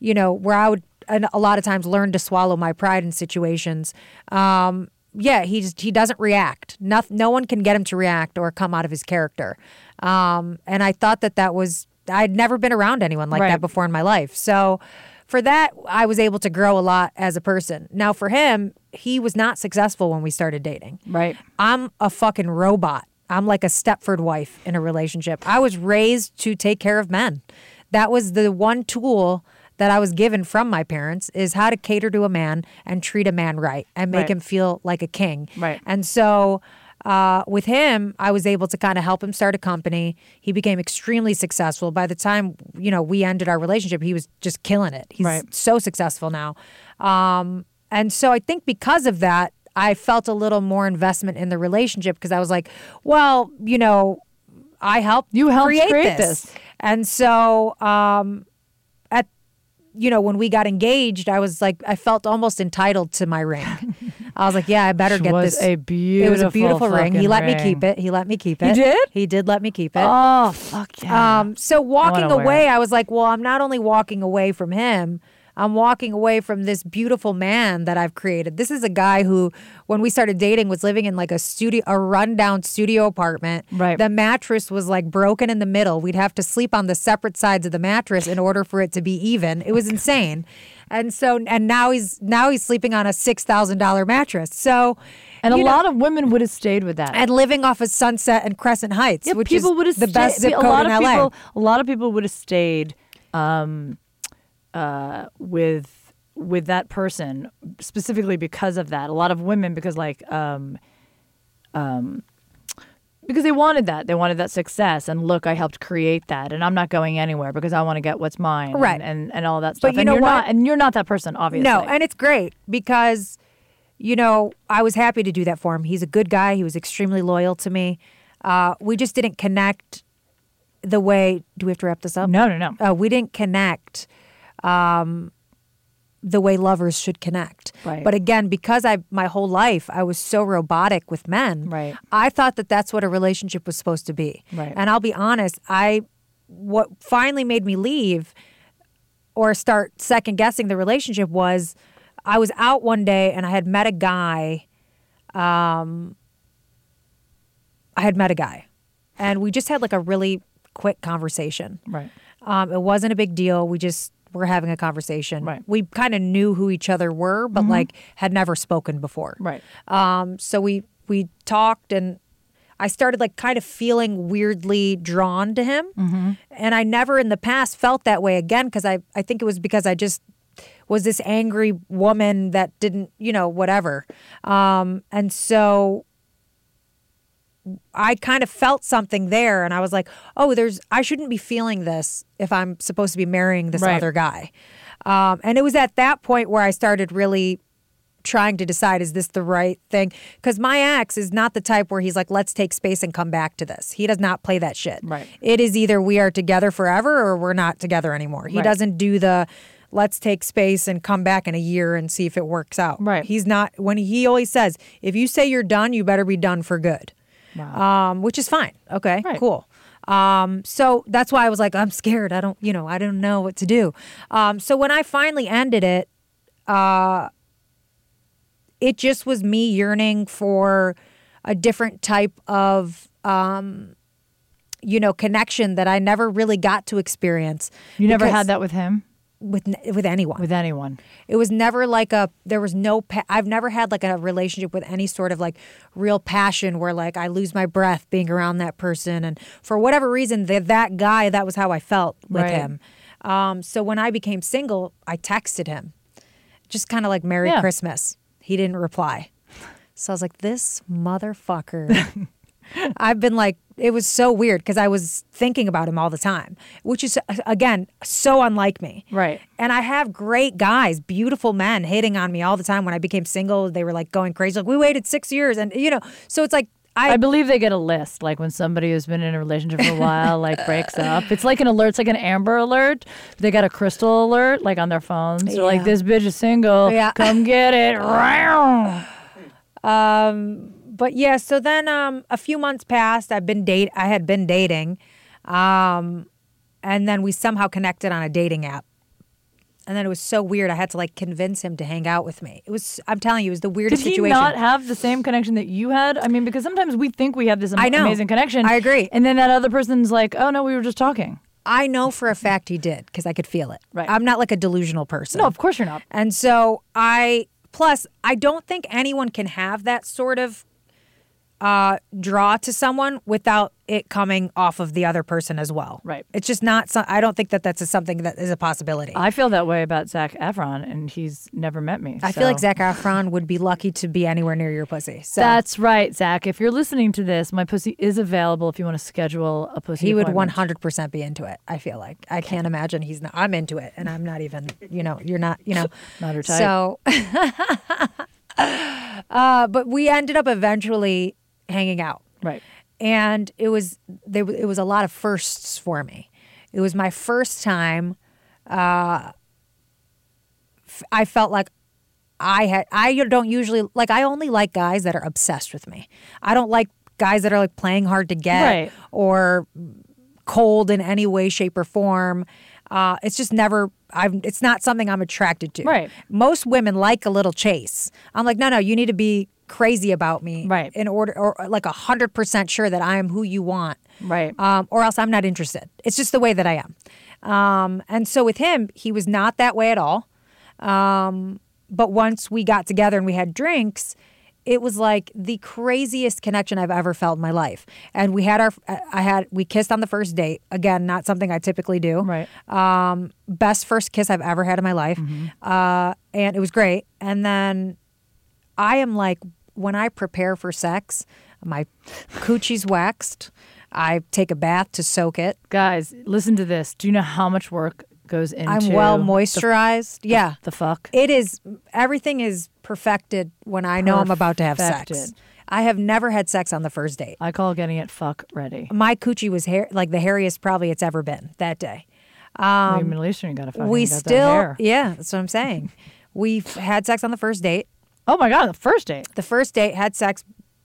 Speaker 3: you know, where I would a lot of times learn to swallow my pride in situations. Um, yeah, he just, he doesn't react. No, no one can get him to react or come out of his character. Um, and I thought that that was I'd never been around anyone like
Speaker 2: Right.
Speaker 3: that before in my life. So for that, I was able to grow a lot as a person. Now for him, he was not successful when we started dating.
Speaker 2: right.
Speaker 3: I'm a fucking robot. I'm like a Stepford wife in a relationship. I was raised to take care of men. That was the one tool that I was given from my parents is how to cater to a man and treat a man right and make
Speaker 2: Right.
Speaker 3: him feel like a king.
Speaker 2: Right.
Speaker 3: And so uh, with him, I was able to kind of help him start a company. He became extremely successful. By the time you know we ended our relationship, he was just killing it. He's
Speaker 2: Right.
Speaker 3: so successful now. Um, and so I think because of that, I felt a little more investment in the relationship because I was like, well, you know, I helped
Speaker 2: You helped
Speaker 3: create,
Speaker 2: create
Speaker 3: this.
Speaker 2: this.
Speaker 3: And so um, at you know, when we got engaged, I was like, I felt almost entitled to my ring. I was like, yeah, I better get
Speaker 2: was
Speaker 3: this.
Speaker 2: a
Speaker 3: it was a
Speaker 2: beautiful
Speaker 3: beautiful ring. He let me keep it. He let me keep it.
Speaker 2: He did?
Speaker 3: He did let me keep it.
Speaker 2: Oh, fuck yeah.
Speaker 3: Um, so walking
Speaker 2: wanna
Speaker 3: away. I was like, well, I'm not only walking away from him, I'm walking away from this beautiful man that I've created. This is a guy who, when we started dating, was living in like a studio, a rundown studio apartment.
Speaker 2: Right.
Speaker 3: The mattress was like broken in the middle. We'd have to sleep on the separate sides of the mattress in order for it to be even. It was insane. And so, and now he's now he's sleeping on a six thousand dollar mattress. So,
Speaker 2: and a
Speaker 3: know,
Speaker 2: lot of women would have stayed with that.
Speaker 3: and living off of Sunset and Crescent Heights,
Speaker 2: Yeah,
Speaker 3: which
Speaker 2: people
Speaker 3: is
Speaker 2: would have
Speaker 3: the best
Speaker 2: stayed-
Speaker 3: zip
Speaker 2: a
Speaker 3: code
Speaker 2: lot
Speaker 3: in
Speaker 2: of
Speaker 3: LA.
Speaker 2: people, a lot of people would have stayed um, uh, with with that person specifically because of that. A lot of women because like um, um, because they wanted that. They wanted that success. And look, I helped create that, and I'm not going anywhere because I want to get what's mine,
Speaker 3: Right.
Speaker 2: And and, and all that stuff.
Speaker 3: But you
Speaker 2: and
Speaker 3: know
Speaker 2: you're
Speaker 3: what?
Speaker 2: not, and you're not that person, obviously.
Speaker 3: No, and it's great because, you know, I was happy to do that for him. He's a good guy. He was extremely loyal to me. Uh, we just didn't connect the way. Do we have to wrap this up?
Speaker 2: no, no, no.
Speaker 3: Uh, we didn't connect um, the way lovers should connect.
Speaker 2: Right.
Speaker 3: But again, because I my whole life I was so robotic with men,
Speaker 2: Right.
Speaker 3: I thought that that's what a relationship was supposed to be.
Speaker 2: Right.
Speaker 3: And I'll be honest, I what finally made me leave or start second guessing the relationship was I was out one day and I had met a guy. Um, I had met a guy, and we just had like a really quick conversation.
Speaker 2: Right.
Speaker 3: Um, it wasn't a big deal. We just were having a conversation.
Speaker 2: Right.
Speaker 3: We kind of knew who each other were, but like had never spoken before.
Speaker 2: Right.
Speaker 3: Um, so we we talked and I started like kind of feeling weirdly drawn to him. Mm-hmm. And I never in the past felt that way again because I, I think it was because I just was this angry woman that didn't, you know, whatever. Um, and so I kind of felt something there and I was like, oh, there's, I shouldn't be feeling this if I'm supposed to be marrying this
Speaker 2: Right.
Speaker 3: other guy. Um, and it was at that point where I started really trying to decide is this the right thing because my ex is not the type where he's like let's take space and come back to this he does not play that shit
Speaker 2: Right.
Speaker 3: it is either we are together forever or we're not together anymore he
Speaker 2: Right.
Speaker 3: doesn't do the let's take space and come back in a year and see if it works out
Speaker 2: Right.
Speaker 3: he's not when he always says if you say you're done you better be done for good um, which is fine okay
Speaker 2: Right.
Speaker 3: cool um, so that's why I was like, I'm scared. I don't, you know, I don't know what to do. Um, so when I finally ended it, it just was me yearning for a different type of um you know connection that I never really got to experience.
Speaker 2: You never had that with him,
Speaker 3: with with anyone.
Speaker 2: with anyone.
Speaker 3: it was never like a there was no pa- I've never had like a relationship with any sort of like real passion where like I lose my breath being around that person and for whatever reason that that guy that was how I felt with
Speaker 2: Right.
Speaker 3: him. Um so when I became single, I texted him. Just kind of like Merry
Speaker 2: Yeah.
Speaker 3: Christmas. He didn't reply. So I was like this motherfucker. I've been like, it was so weird because I was thinking about him all the time, which is, again, so unlike me.
Speaker 2: Right.
Speaker 3: And I have great guys, beautiful men hitting on me all the time. When I became single, they were like going crazy. Like, we waited six years. And, you know, so it's like, I,
Speaker 2: I believe they get a list, like when somebody who's been in a relationship for a while, like breaks up. It's like an alert. It's like an Amber Alert. They got a Crystal Alert, like on their phones. They're like, "This bitch is single.
Speaker 3: Yeah.
Speaker 2: Come get it." Row.
Speaker 3: But yeah, so then um, a few months passed. I've been date. I had been dating, um, and then we somehow connected on a dating app. And then it was so weird. I had to like convince him to hang out with me. It was. I'm telling you, it was the weirdest Did
Speaker 2: he
Speaker 3: situation.
Speaker 2: not have the same connection that you had? I mean, because sometimes we think we have this am-
Speaker 3: I know.
Speaker 2: amazing connection.
Speaker 3: I agree.
Speaker 2: And then that other person's like, "Oh no, we were just talking."
Speaker 3: I know for a fact he did because I could feel it.
Speaker 2: Right.
Speaker 3: I'm not like a delusional person.
Speaker 2: No, of course you're not.
Speaker 3: And so I plus I don't think anyone can have that sort of uh, draw to someone without it coming off of the other person as well.
Speaker 2: Right.
Speaker 3: It's just not. So, I don't think that that's a, something that is a possibility. I,
Speaker 2: feel that way about Zac Efron, and he's never met me.
Speaker 3: I feel like
Speaker 2: so-
Speaker 3: Zac Efron would be lucky to be anywhere near your pussy. So
Speaker 2: That's right, Zac. If you're listening to this, my pussy is available if you want to schedule a pussy.
Speaker 3: he would 100% be into it. I feel like I can't imagine he's not. I'm into it, and I'm not even. You know, you're not. You know,
Speaker 2: Not her type.
Speaker 3: So, uh, but we ended up eventually hanging out.
Speaker 2: Right.
Speaker 3: and it was there it was a lot of firsts for me. It was my first time. Uh, f- I felt like I had. I don't usually like. I only like guys that are obsessed with me. I don't like guys that are like playing hard to get
Speaker 2: Right.
Speaker 3: or cold in any way, shape, or form. Uh, it's just never. I've. It's not something I'm attracted to.
Speaker 2: Right.
Speaker 3: Most women like a little chase. I'm like, no, no. You need to be crazy about me.
Speaker 2: Right.
Speaker 3: In order, or like a hundred percent sure that I am who you want.
Speaker 2: Right.
Speaker 3: Um, or else I'm not interested. It's just the way that I am. Um, and so with him, he was not that way at all. Um, but once we got together and we had drinks, it was like the craziest connection I've ever felt in my life. And we had our, I had, we kissed on the first date. Again, not something I typically do.
Speaker 2: Right.
Speaker 3: Um, best first kiss I've ever had in my life. Uh, and it was great. And then I am like, when I prepare for sex, my coochie's waxed. I take a bath to soak it.
Speaker 2: Guys, listen to this. Do you know how much work goes into
Speaker 3: I'm well
Speaker 2: the-
Speaker 3: moisturized. yeah.
Speaker 2: The fuck?
Speaker 3: It is everything is perfected when I know I'm about to have sex. I have never had sex on the first date.
Speaker 2: I call getting it fuck ready.
Speaker 3: My coochie was hair like the hairiest probably it's ever been that day.
Speaker 2: Um, Maybe Middle Eastern, you got fucking
Speaker 3: we still yeah, that's what I'm saying. We've had sex on the first date.
Speaker 2: Oh my god, the first date.
Speaker 3: The first date had sex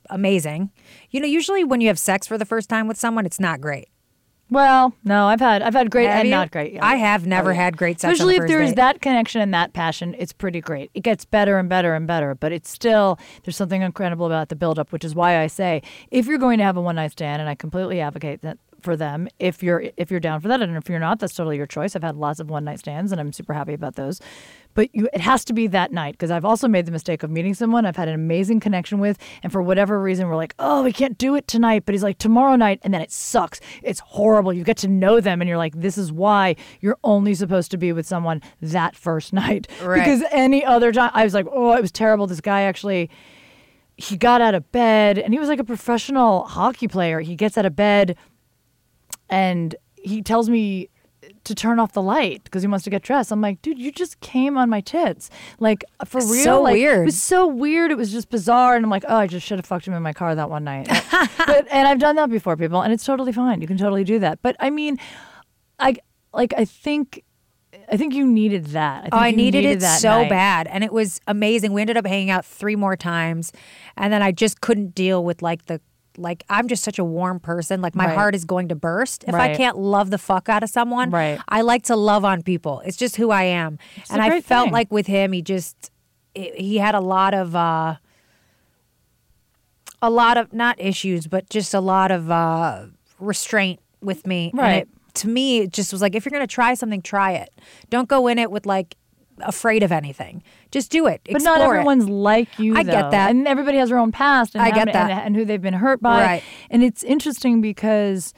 Speaker 3: amazing. You know, usually when you have sex for the first time with someone, it's not great.
Speaker 2: Well, no, I've had I've had great
Speaker 3: Have
Speaker 2: and
Speaker 3: you?
Speaker 2: not great. Yeah.
Speaker 3: I have never had great sex.
Speaker 2: Especially
Speaker 3: the
Speaker 2: if there is that connection and that passion, it's pretty great. It gets better and better and better, but it's still there's something incredible about the buildup, which is why I say if you're going to have a one night stand, and I completely advocate that for them, if you're if you're down for that, and if you're not, that's totally your choice. I've had lots of one night stands, and I'm super happy about those. But you, it has to be that night because I've also made the mistake of meeting someone I've had an amazing connection with, and for whatever reason, we're like, oh, we can't do it tonight, but he's like tomorrow night, and then it sucks. It's horrible. You get to know them, and you're like, this is why you're only supposed to be with someone that first night
Speaker 3: Right.
Speaker 2: because any other time, I was like, oh, it was terrible. This guy actually he got out of bed and he was like a professional hockey player. He gets out of bed and he tells me to turn off the light because he wants to get dressed. I'm like, dude, you just came on my tits. Like for real.
Speaker 3: So
Speaker 2: like,
Speaker 3: weird.
Speaker 2: It was so weird. It was just bizarre. And I'm like, oh, I just should have fucked him in my car that one night. but and I've done that before, people, and it's totally fine. You can totally do that. But I mean, I like I think I think you needed that. I oh, think
Speaker 3: Oh, I
Speaker 2: you
Speaker 3: needed, it so
Speaker 2: night.
Speaker 3: bad. And it was amazing. We ended up hanging out three more times. And then I just couldn't deal with like the like I'm just such a warm person. Like my
Speaker 2: Right.
Speaker 3: heart is going to burst if I can't love the fuck out of someone.
Speaker 2: Right.
Speaker 3: I like to love on people. It's just who I am.
Speaker 2: a
Speaker 3: and I felt
Speaker 2: thing.
Speaker 3: like with him, he just he had a lot of uh a lot of not issues, but just a lot of uh restraint with me. And
Speaker 2: Right.
Speaker 3: it, to me, it just was like if you're gonna try something, try it. Don't go in it with like afraid of anything. Just do it.
Speaker 2: But not
Speaker 3: Explore it.
Speaker 2: everyone's like you.
Speaker 3: I get that.
Speaker 2: and everybody has their own past. And
Speaker 3: I get that.
Speaker 2: and, and who they've been hurt by.
Speaker 3: Right.
Speaker 2: And it's interesting because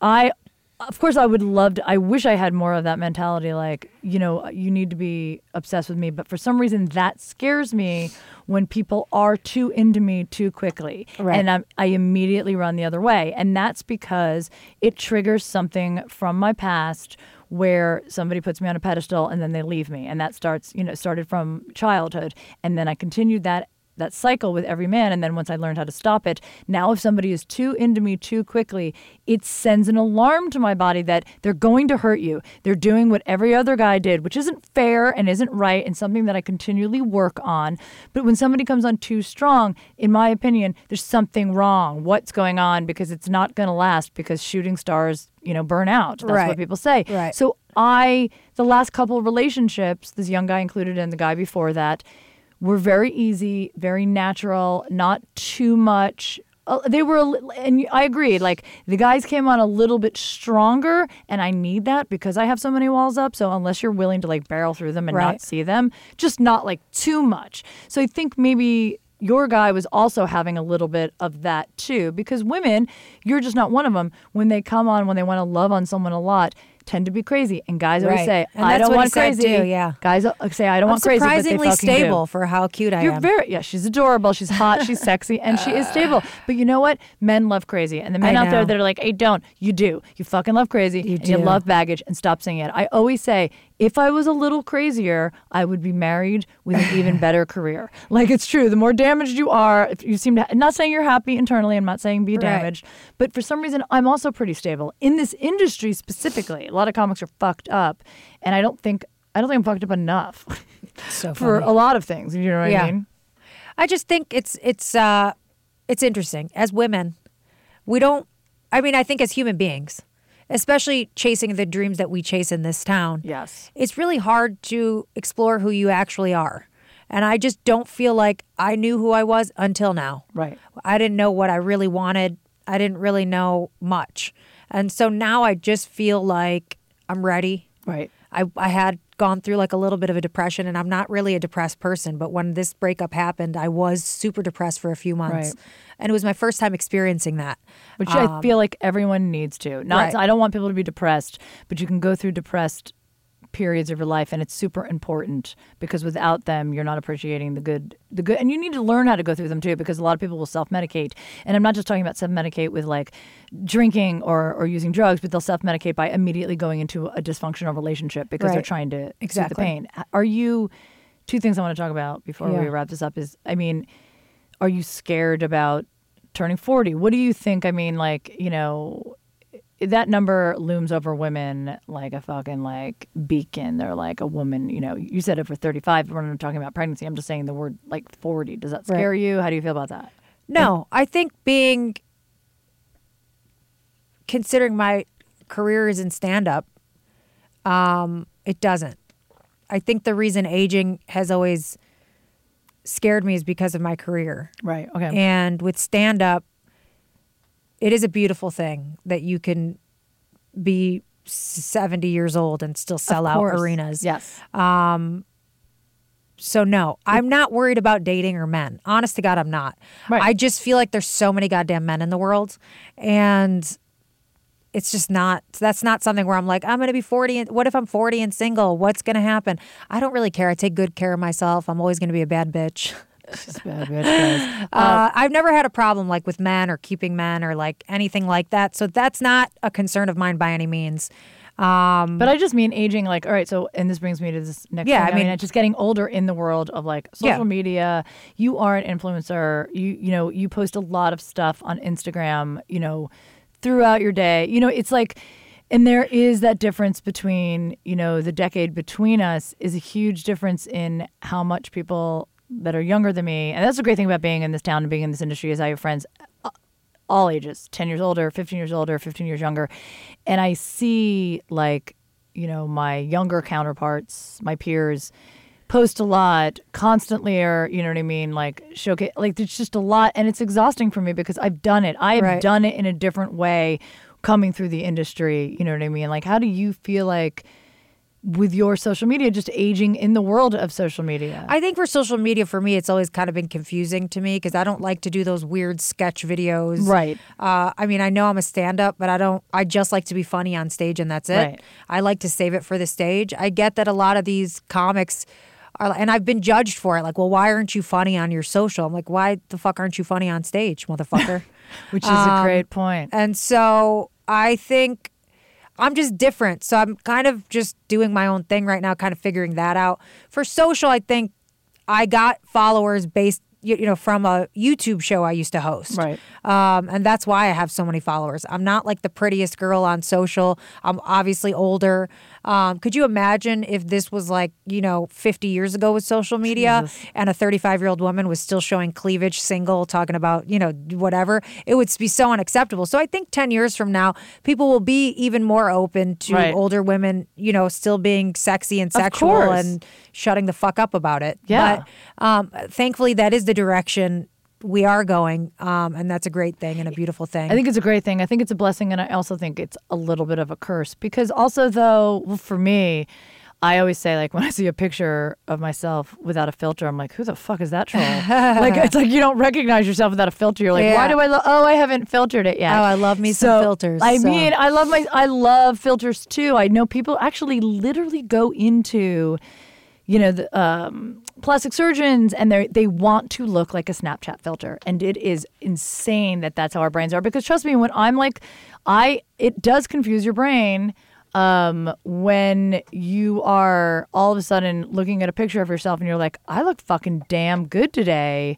Speaker 2: I, of course, I would love to. I wish I had more of that mentality. Like, you know, you need to be obsessed with me. But for some reason, that scares me when people are too into me too quickly,
Speaker 3: Right.
Speaker 2: and I'm, I immediately run the other way. And that's because it triggers something from my past where somebody puts me on a pedestal and then they leave me. And that starts you know started from childhood. And then i continued that that cycle with every man and then once i learned how to stop it now if somebody is too into me too quickly it sends an alarm to my body that they're going to hurt you. They're doing what every other guy did which isn't fair and isn't right and something that i continually work on. But when somebody comes on too strong in my opinion there's something wrong. What's going on? Because it's not going to last because shooting stars you know burn out. That's
Speaker 3: Right.
Speaker 2: what people say.
Speaker 3: Right.
Speaker 2: so I, the last couple of relationships, this young guy included and the guy before that, were very easy, very natural, not too much. Uh, they were, and I agreed. Like the guys came on a little bit stronger, and I need that because I have so many walls up. So unless you're willing to like barrel through them and
Speaker 3: Right.
Speaker 2: not see them, just not like too much. So I think maybe your guy was also having a little bit of that too because women you're just not one of them when they come on when they want to love on someone a lot tend to be crazy and guys always
Speaker 3: Right.
Speaker 2: say
Speaker 3: And
Speaker 2: i
Speaker 3: that's
Speaker 2: don't
Speaker 3: what he
Speaker 2: want
Speaker 3: said
Speaker 2: crazy
Speaker 3: too, yeah.
Speaker 2: guys say i don't
Speaker 3: I'm
Speaker 2: want crazy but they
Speaker 3: surprisingly
Speaker 2: fucking do.
Speaker 3: stable for how cute I
Speaker 2: You're
Speaker 3: am.
Speaker 2: very yeah. She's adorable. She's hot. She's sexy, and she is stable. But you know what? Men love crazy, and the men
Speaker 3: I
Speaker 2: out there
Speaker 3: know.
Speaker 2: that are like, "Hey, don't you do? You fucking love crazy.
Speaker 3: You
Speaker 2: and You
Speaker 3: do.
Speaker 2: love baggage, and stop saying it." I always say, if I was a little crazier, I would be married with an even better career. Like it's true. The more damaged you are, if you seem to. not saying you're happy internally. I'm not saying be
Speaker 3: Right.
Speaker 2: damaged, but for some reason, I'm also pretty stable in this industry specifically. A lot of comics are fucked up, and I don't think. I don't think I'm fucked up enough
Speaker 3: So
Speaker 2: for a lot of things. You know what
Speaker 3: Yeah.
Speaker 2: I mean?
Speaker 3: I just think it's it's uh it's interesting as women. We don't I mean I think as human beings, especially chasing the dreams that we chase in this town.
Speaker 2: Yes.
Speaker 3: It's really hard to explore who you actually are. And I just don't feel like I knew who I was until now.
Speaker 2: Right.
Speaker 3: I didn't know what I really wanted. I didn't really know much. And so now I just feel like I'm ready.
Speaker 2: Right.
Speaker 3: I, I had gone through like a little bit of a depression and I'm not really a depressed person, but when this breakup happened, I was super depressed for a few months.
Speaker 2: Right.
Speaker 3: And it was my first time experiencing that.
Speaker 2: Which I um, feel like everyone needs to. Not
Speaker 3: Right.
Speaker 2: I don't want people to be depressed, but you can go through depressed periods of your life and it's super important because without them you're not appreciating the good the good and you need to learn how to go through them too because a lot of people will self-medicate. And i'm not just talking about self-medicate with like drinking or or using drugs but they'll self-medicate by immediately going into a dysfunctional relationship because they're trying to soothe the pain. Are you two things i want to talk about before we wrap this up is i mean are you scared about turning 40 what do you think? I mean like you know that number looms over women like a fucking like beacon they're like a woman you know you said it for 35 we're not talking about pregnancy i'm just saying the word like 40 does that scare
Speaker 3: Right.
Speaker 2: you how do you feel about that
Speaker 3: No, I think being considering my career is in stand up, um, it doesn't. I think the reason aging has always scared me is because of my career.
Speaker 2: Right. Okay.
Speaker 3: And with stand up, it is a beautiful thing that you can be 70 years old and still sell out arenas.
Speaker 2: Yes.
Speaker 3: Um, so no, I'm not worried about dating or men. Honest to God, I'm not.
Speaker 2: Right.
Speaker 3: I just feel like there's so many goddamn men in the world, and it's just not. That's not something where I'm like, I'm going to be 40. And what if I'm 40 and single? What's going to happen? I don't really care. I take good care of myself. I'm always going to be a bad bitch.
Speaker 2: Bad bitch, guys.
Speaker 3: Uh, I've never had a problem like with men or keeping men or like anything like that. So that's not a concern of mine by any means. Um,
Speaker 2: But I just mean aging, like, all right, so, and this brings me to this next
Speaker 3: Yeah,
Speaker 2: thing.
Speaker 3: I mean- it's
Speaker 2: just getting older in the world of like social
Speaker 3: Yeah.
Speaker 2: media. You are an influencer. You, you know, you post a lot of stuff on Instagram, you know, throughout your day. You know, it's like, and there is that difference between, you know, the decade between us is a huge difference in how much people that are younger than me. And that's the great thing about being in this town and being in this industry is I have friends uh, all ages 10 years older 15 years older 15 years younger and i see like you know my younger counterparts my peers post a lot constantly or you know what i mean like showcase like there's just a lot and it's exhausting for me because i've done it i have
Speaker 3: Right.
Speaker 2: done it in a different way coming through the industry you know what i mean like how do you feel like with your social media just aging in the world of social media
Speaker 3: I think for social media, for me, it's always kind of been confusing to me because I don't like to do those weird sketch videos.
Speaker 2: Right.
Speaker 3: Uh, I mean, I know I'm a stand up, but I don't, I just like to be funny on stage and that's it.
Speaker 2: Right.
Speaker 3: I like to save it for the stage. I get that a lot of these comics are, and I've been judged for it. Like, well, why aren't you funny on your social? I'm like, why the fuck aren't you funny on stage, motherfucker?
Speaker 2: which is a great point
Speaker 3: And so I think I'm just different. So I'm kind of just doing my own thing right now, kind of figuring that out. For social, I think I got followers based, you, you know, from a YouTube show I used to host.
Speaker 2: Right.
Speaker 3: Um, and that's why I have so many followers. I'm not like the prettiest girl on social. I'm obviously older. Um, could you imagine if this was like, you know, 50 years ago with social media
Speaker 2: Jesus.
Speaker 3: and a 35 year old woman was still showing cleavage single, talking about, you know, whatever? It would be so unacceptable. So I think 10 years from now, people will be even more open to
Speaker 2: Right.
Speaker 3: older women, you know, still being sexy and sexual and shutting the fuck up about it.
Speaker 2: Yeah.
Speaker 3: But um, thankfully, that is the direction we are going. Um, and that's a great thing and a beautiful thing.
Speaker 2: I think it's a great thing. I think it's a blessing, and I also think it's a little bit of a curse because also, though, well, for me, I always say like when I see a picture of myself without a filter, I'm like, who the fuck is that troll? like it's like you don't recognize yourself without a filter. You're like, why do I? Lo- oh, I haven't filtered it yet.
Speaker 3: Oh, I love me some filters,
Speaker 2: I
Speaker 3: so-
Speaker 2: mean, I love my, I love filters too. I know people actually literally go into you know the um, plastic surgeons and they they want to look like a snapchat filter. And it is insane that that's how our brains are because trust me when i'm like i it does confuse your brain um, when you are all of a sudden looking at a picture of yourself and you're like i look fucking damn good today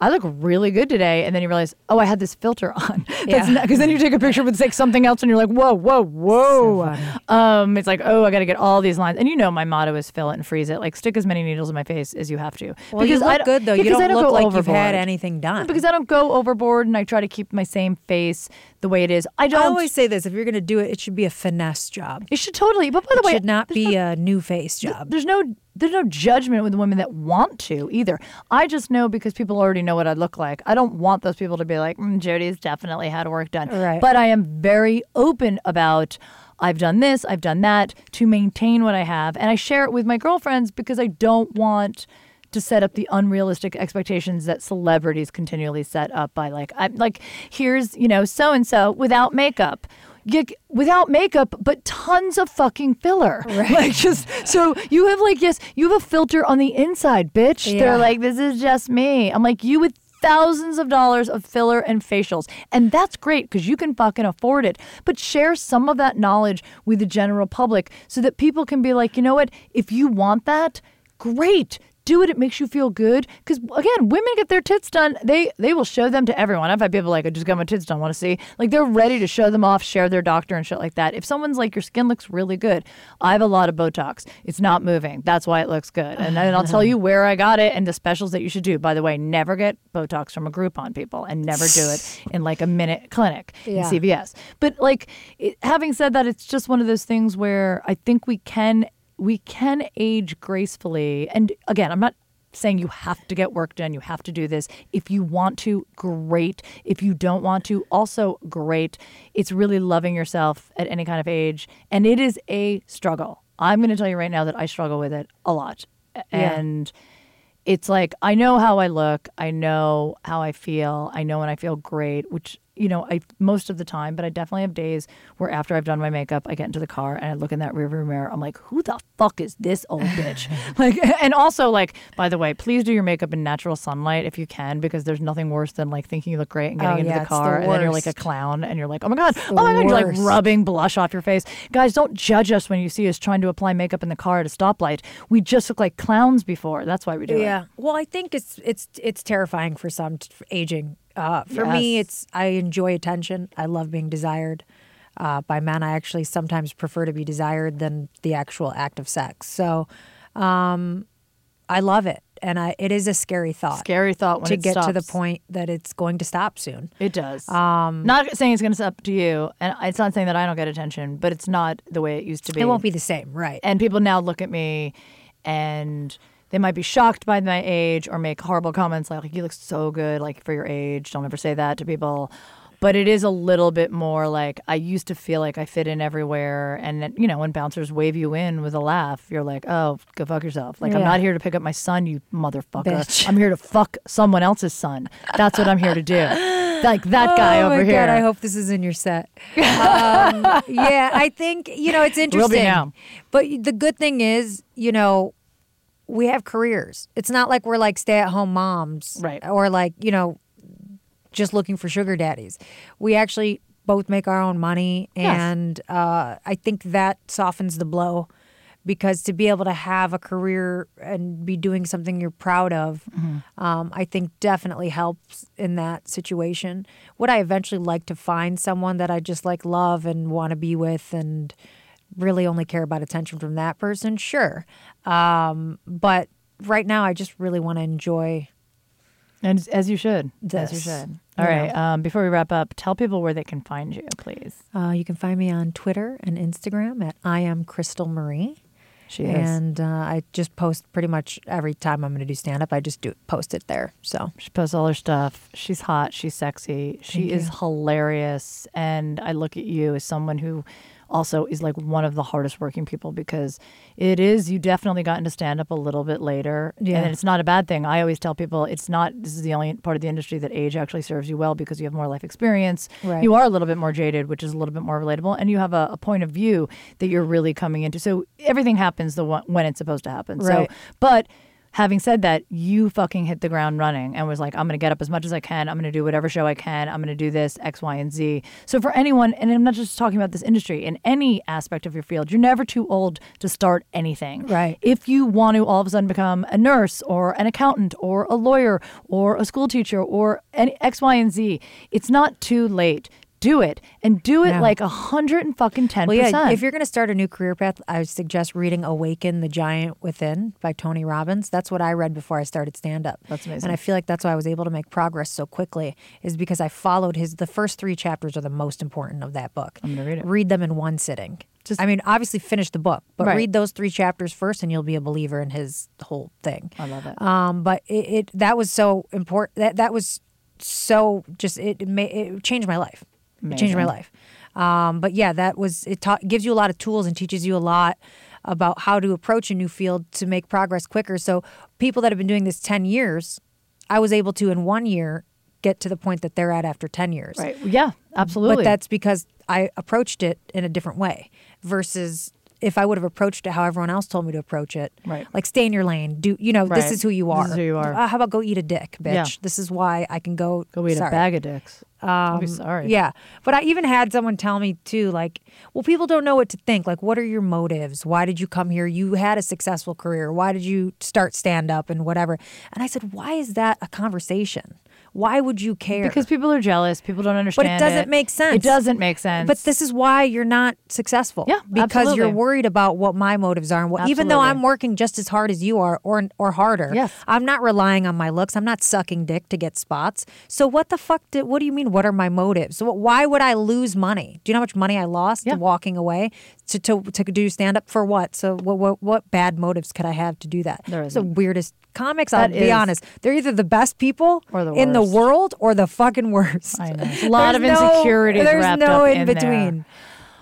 Speaker 2: I look really good today, and then you realize, oh, I had this filter on.
Speaker 3: Yeah.
Speaker 2: Because then you take a picture with like something else, and you're like, whoa, whoa, whoa. So um, it's like, oh, I got to get all these lines, and you know, my motto is fill it and freeze it. Like, stick as many needles in my face as you have to.
Speaker 3: well, you look
Speaker 2: don't-
Speaker 3: good though.
Speaker 2: yeah,
Speaker 3: you
Speaker 2: I
Speaker 3: don't look like you've had anything done.
Speaker 2: Because I don't go overboard, and I try to keep my same face the way it is. I don't.
Speaker 3: I always say this: if you're going to do it, it should be a finesse job.
Speaker 2: it should totally. But by the
Speaker 3: It
Speaker 2: way, it
Speaker 3: should not be a new face job.
Speaker 2: there's no there's no judgment with women that want to either. I just know because people already know what I look like. I don't want those people to be like, mm, Jodi's definitely had work done.
Speaker 3: Right.
Speaker 2: But I am very open about I've done this, I've done that to maintain what I have, and I share it with my girlfriends because I don't want to set up the unrealistic expectations that celebrities continually set up by like I'm like here's you know so and so without makeup you, without makeup but tons of fucking filler. Right. like just so you have like yes you have a filter on the inside bitch.
Speaker 3: Yeah.
Speaker 2: they're like this is just me. I'm like you with thousands of dollars of filler and facials. And that's great because you can fucking afford it. But share some of that knowledge with the general public so that people can be like you know what? If you want that great do it. It makes you feel good. Because again, women get their tits done. They they will show them to everyone. I've had people like, I just got my tits done. Want to see? Like they're ready to show them off, share their doctor and shit like that. If someone's like, your skin looks really good. I have a lot of Botox. It's not moving. That's why it looks good. And then I'll tell you where I got it and the specials that you should do. By the way, never get Botox from a Groupon people and never do it in like a minute clinic
Speaker 3: Yeah.
Speaker 2: in CVS. But like it, having said that, it's just one of those things where I think we can we can age gracefully. And again, I'm not saying you have to get work done, you have to do this. If you want to, great. If you don't want to, also great. It's really loving yourself at any kind of age, and it is a struggle. I'm going to tell you right now that I struggle with it a lot. And it's like I know how I look, I know how I feel, I know when I feel great, which you know I most of the time, but I definitely have days where after I've done my makeup, I get into the car and I look in that rearview mirror. I'm like, who the fuck is this old bitch? like, and also like, by the way, please do your makeup in natural sunlight if you can, because there's nothing worse than like thinking you look great and getting
Speaker 3: Oh,
Speaker 2: into
Speaker 3: yeah,
Speaker 2: the
Speaker 3: it's the
Speaker 2: car and then you're like a clown and you're like, oh my god, oh my god, you're like rubbing blush off your face. Guys, don't judge us when you see us trying to apply makeup in the car at a stoplight. We just look like clowns before. That's why we do it.
Speaker 3: Yeah. Well, I think it's it's it's terrifying for some t- aging. Uh, for me, it's I enjoy attention. I love being desired uh, by men. I actually sometimes prefer to be desired than the actual act of sex. So, um, I love it, and I it is a scary thought
Speaker 2: Scary thought when
Speaker 3: to get to the point that it's going to stop soon.
Speaker 2: It does. Um, not saying it's going to stop to you, and it's not saying that I don't get attention, but it's not the way it used to be.
Speaker 3: It won't be the same, right?
Speaker 2: And people now look at me, and they might be shocked by my age or make horrible comments like, "You look so good, like for your age." Don't ever say that to people. But it is a little bit more like I used to feel like I fit in everywhere, and then, you know when bouncers wave you in with a laugh, you're like, "Oh, go fuck yourself!" Like I'm
Speaker 3: Yeah.
Speaker 2: not here to pick up my son, you motherfucker.
Speaker 3: Bitch.
Speaker 2: I'm here to fuck someone else's son. That's what I'm here to do. Like that guy
Speaker 3: oh
Speaker 2: over
Speaker 3: my
Speaker 2: here.
Speaker 3: God, I hope this is in your set. Um, yeah, I think you know it's interesting.
Speaker 2: be now.
Speaker 3: But the good thing is, you know, we have careers. It's not like we're like stay-at-home moms,
Speaker 2: Right.
Speaker 3: Or like you know, just looking for sugar daddies. We actually both make our own money,
Speaker 2: Yes.
Speaker 3: and uh, I think that softens the blow. Because to be able to have a career and be doing something you're proud of, um, I think definitely helps in that situation. Would I eventually like to find someone that I just like love and want to be with and really only care about attention from that person? Sure. Um, but right now, I just really want to enjoy.
Speaker 2: And as you should. as you should. All
Speaker 3: you
Speaker 2: right. Um, before we wrap up, tell people where they can find you, please.
Speaker 3: Uh, you can find me on Twitter and Instagram at I am Crystal Marie.
Speaker 2: She is.
Speaker 3: And uh, I just post pretty much every time I'm going to do stand up. I just do post it there. So
Speaker 2: She posts all her stuff. She's hot. She's sexy. She
Speaker 3: Thank
Speaker 2: is
Speaker 3: you.
Speaker 2: hilarious. And I look at you as someone who also is like one of the hardest working people because it is, you definitely got into stand up a little bit later.
Speaker 3: Yeah.
Speaker 2: And it's not a bad thing. I always tell people it's not, this is the only part of the industry that age actually serves you well because you have more life experience.
Speaker 3: Right.
Speaker 2: You are a little bit more jaded, which is a little bit more relatable. And you have a, a point of view that you're really coming into. So everything happens the one, when it's supposed to happen.
Speaker 3: Right.
Speaker 2: So, but having said that, you fucking hit the ground running and was like, I'm going to get up as much as I can. I'm going to do whatever show I can. I'm going to do this, X, Y, and Z. So, for anyone, and I'm not just talking about this industry, in any aspect of your field, you're never too old to start anything.
Speaker 3: Right.
Speaker 2: If you want to all of a sudden become a nurse or an accountant or a lawyer or a school teacher or any X, Y, and Z, it's not too late. Do it and do it
Speaker 3: Yeah.
Speaker 2: like a hundred and fucking ten
Speaker 3: Well, yeah, if you're going to start a new career path, I would suggest reading Awaken the Giant Within by Tony Robbins. That's what I read before I started stand up.
Speaker 2: That's amazing.
Speaker 3: And I feel like that's why I was able to make progress so quickly is because I followed his the first 3 chapters are the most important of that book.
Speaker 2: I'm gonna read it.
Speaker 3: Read them in one sitting.
Speaker 2: Just-
Speaker 3: I mean, obviously finish the book, but
Speaker 2: Right.
Speaker 3: read those 3 chapters first and you'll be a believer in his whole thing.
Speaker 2: I love it.
Speaker 3: Um, but it, it that was so important. That that was so just it it, it changed my life. It changed my life. Um, but yeah, that was it. Taught gives you a lot of tools and teaches you a lot about how to approach a new field to make progress quicker. So people that have been doing this ten years, I was able to in one year get to the point that they're at after ten years.
Speaker 2: right. Yeah, absolutely.
Speaker 3: But that's because I approached it in a different way versus if I would have approached it how everyone else told me to approach it.
Speaker 2: Right.
Speaker 3: Like stay in your lane. Do you know this is who you are?
Speaker 2: This is who you are.
Speaker 3: Uh, how about go eat a dick, bitch?
Speaker 2: Yeah.
Speaker 3: This is why I can go.
Speaker 2: Go eat
Speaker 3: sorry.
Speaker 2: a bag of dicks. I'll be um, sorry.
Speaker 3: Yeah. But I even had someone tell me too, like, well, people don't know what to think. Like, what are your motives? Why did you come here? You had a successful career. Why did you start stand up and whatever? And I said, why is that a conversation? Why would you care?
Speaker 2: Because people are jealous. People don't understand.
Speaker 3: But it doesn't make sense.
Speaker 2: It doesn't make sense.
Speaker 3: But this is why you're not successful.
Speaker 2: Yeah,
Speaker 3: because you're worried about what my motives are, and what, even though I'm working just as hard as you are, or or harder.
Speaker 2: Yes.
Speaker 3: I'm not relying on my looks. I'm not sucking dick to get spots. So what the fuck? Did, what do you mean? What are my motives? So why would I lose money? Do you know how much money I lost
Speaker 2: Yeah.
Speaker 3: walking away to to, to do stand up for what? So what, what what bad motives could I have to do that?
Speaker 2: There
Speaker 3: It's the weirdest. Comics, I'll
Speaker 2: That
Speaker 3: be honest, they're either the best people
Speaker 2: Or the
Speaker 3: in the world or the fucking worst.
Speaker 2: I know. A lot
Speaker 3: There's
Speaker 2: of
Speaker 3: no-
Speaker 2: insecurities
Speaker 3: There's
Speaker 2: wrapped
Speaker 3: no
Speaker 2: up
Speaker 3: in
Speaker 2: in there.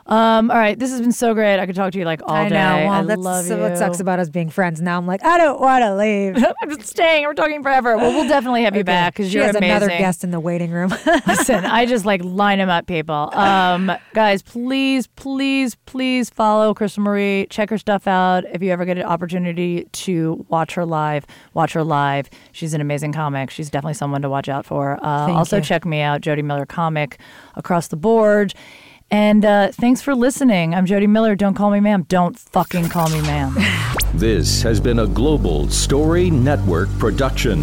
Speaker 2: Um, all right, this has been so great. I could talk to you like all
Speaker 3: I
Speaker 2: day.
Speaker 3: know. Well,
Speaker 2: I
Speaker 3: that's
Speaker 2: love
Speaker 3: so
Speaker 2: you.
Speaker 3: what sucks about us being friends. Now I'm like, I don't want to leave.
Speaker 2: I'm just staying. We're talking forever. Well, we'll definitely have you back because
Speaker 3: she
Speaker 2: you're
Speaker 3: has
Speaker 2: amazing.
Speaker 3: another guest in the waiting room.
Speaker 2: Listen, I just like line them up, people. Um, guys, please, please, please follow Crystal Marie. Check her stuff out. If you ever get an opportunity to watch her live, watch her live. She's an amazing comic. She's definitely someone to watch out for. Uh, also,
Speaker 3: you.
Speaker 2: check me out, Jodi Miller Comic, across the board. And uh, thanks for listening. I'm Jodi Miller. Don't call me ma'am. Don't fucking call me ma'am.
Speaker 4: This has been a Global Story Network production.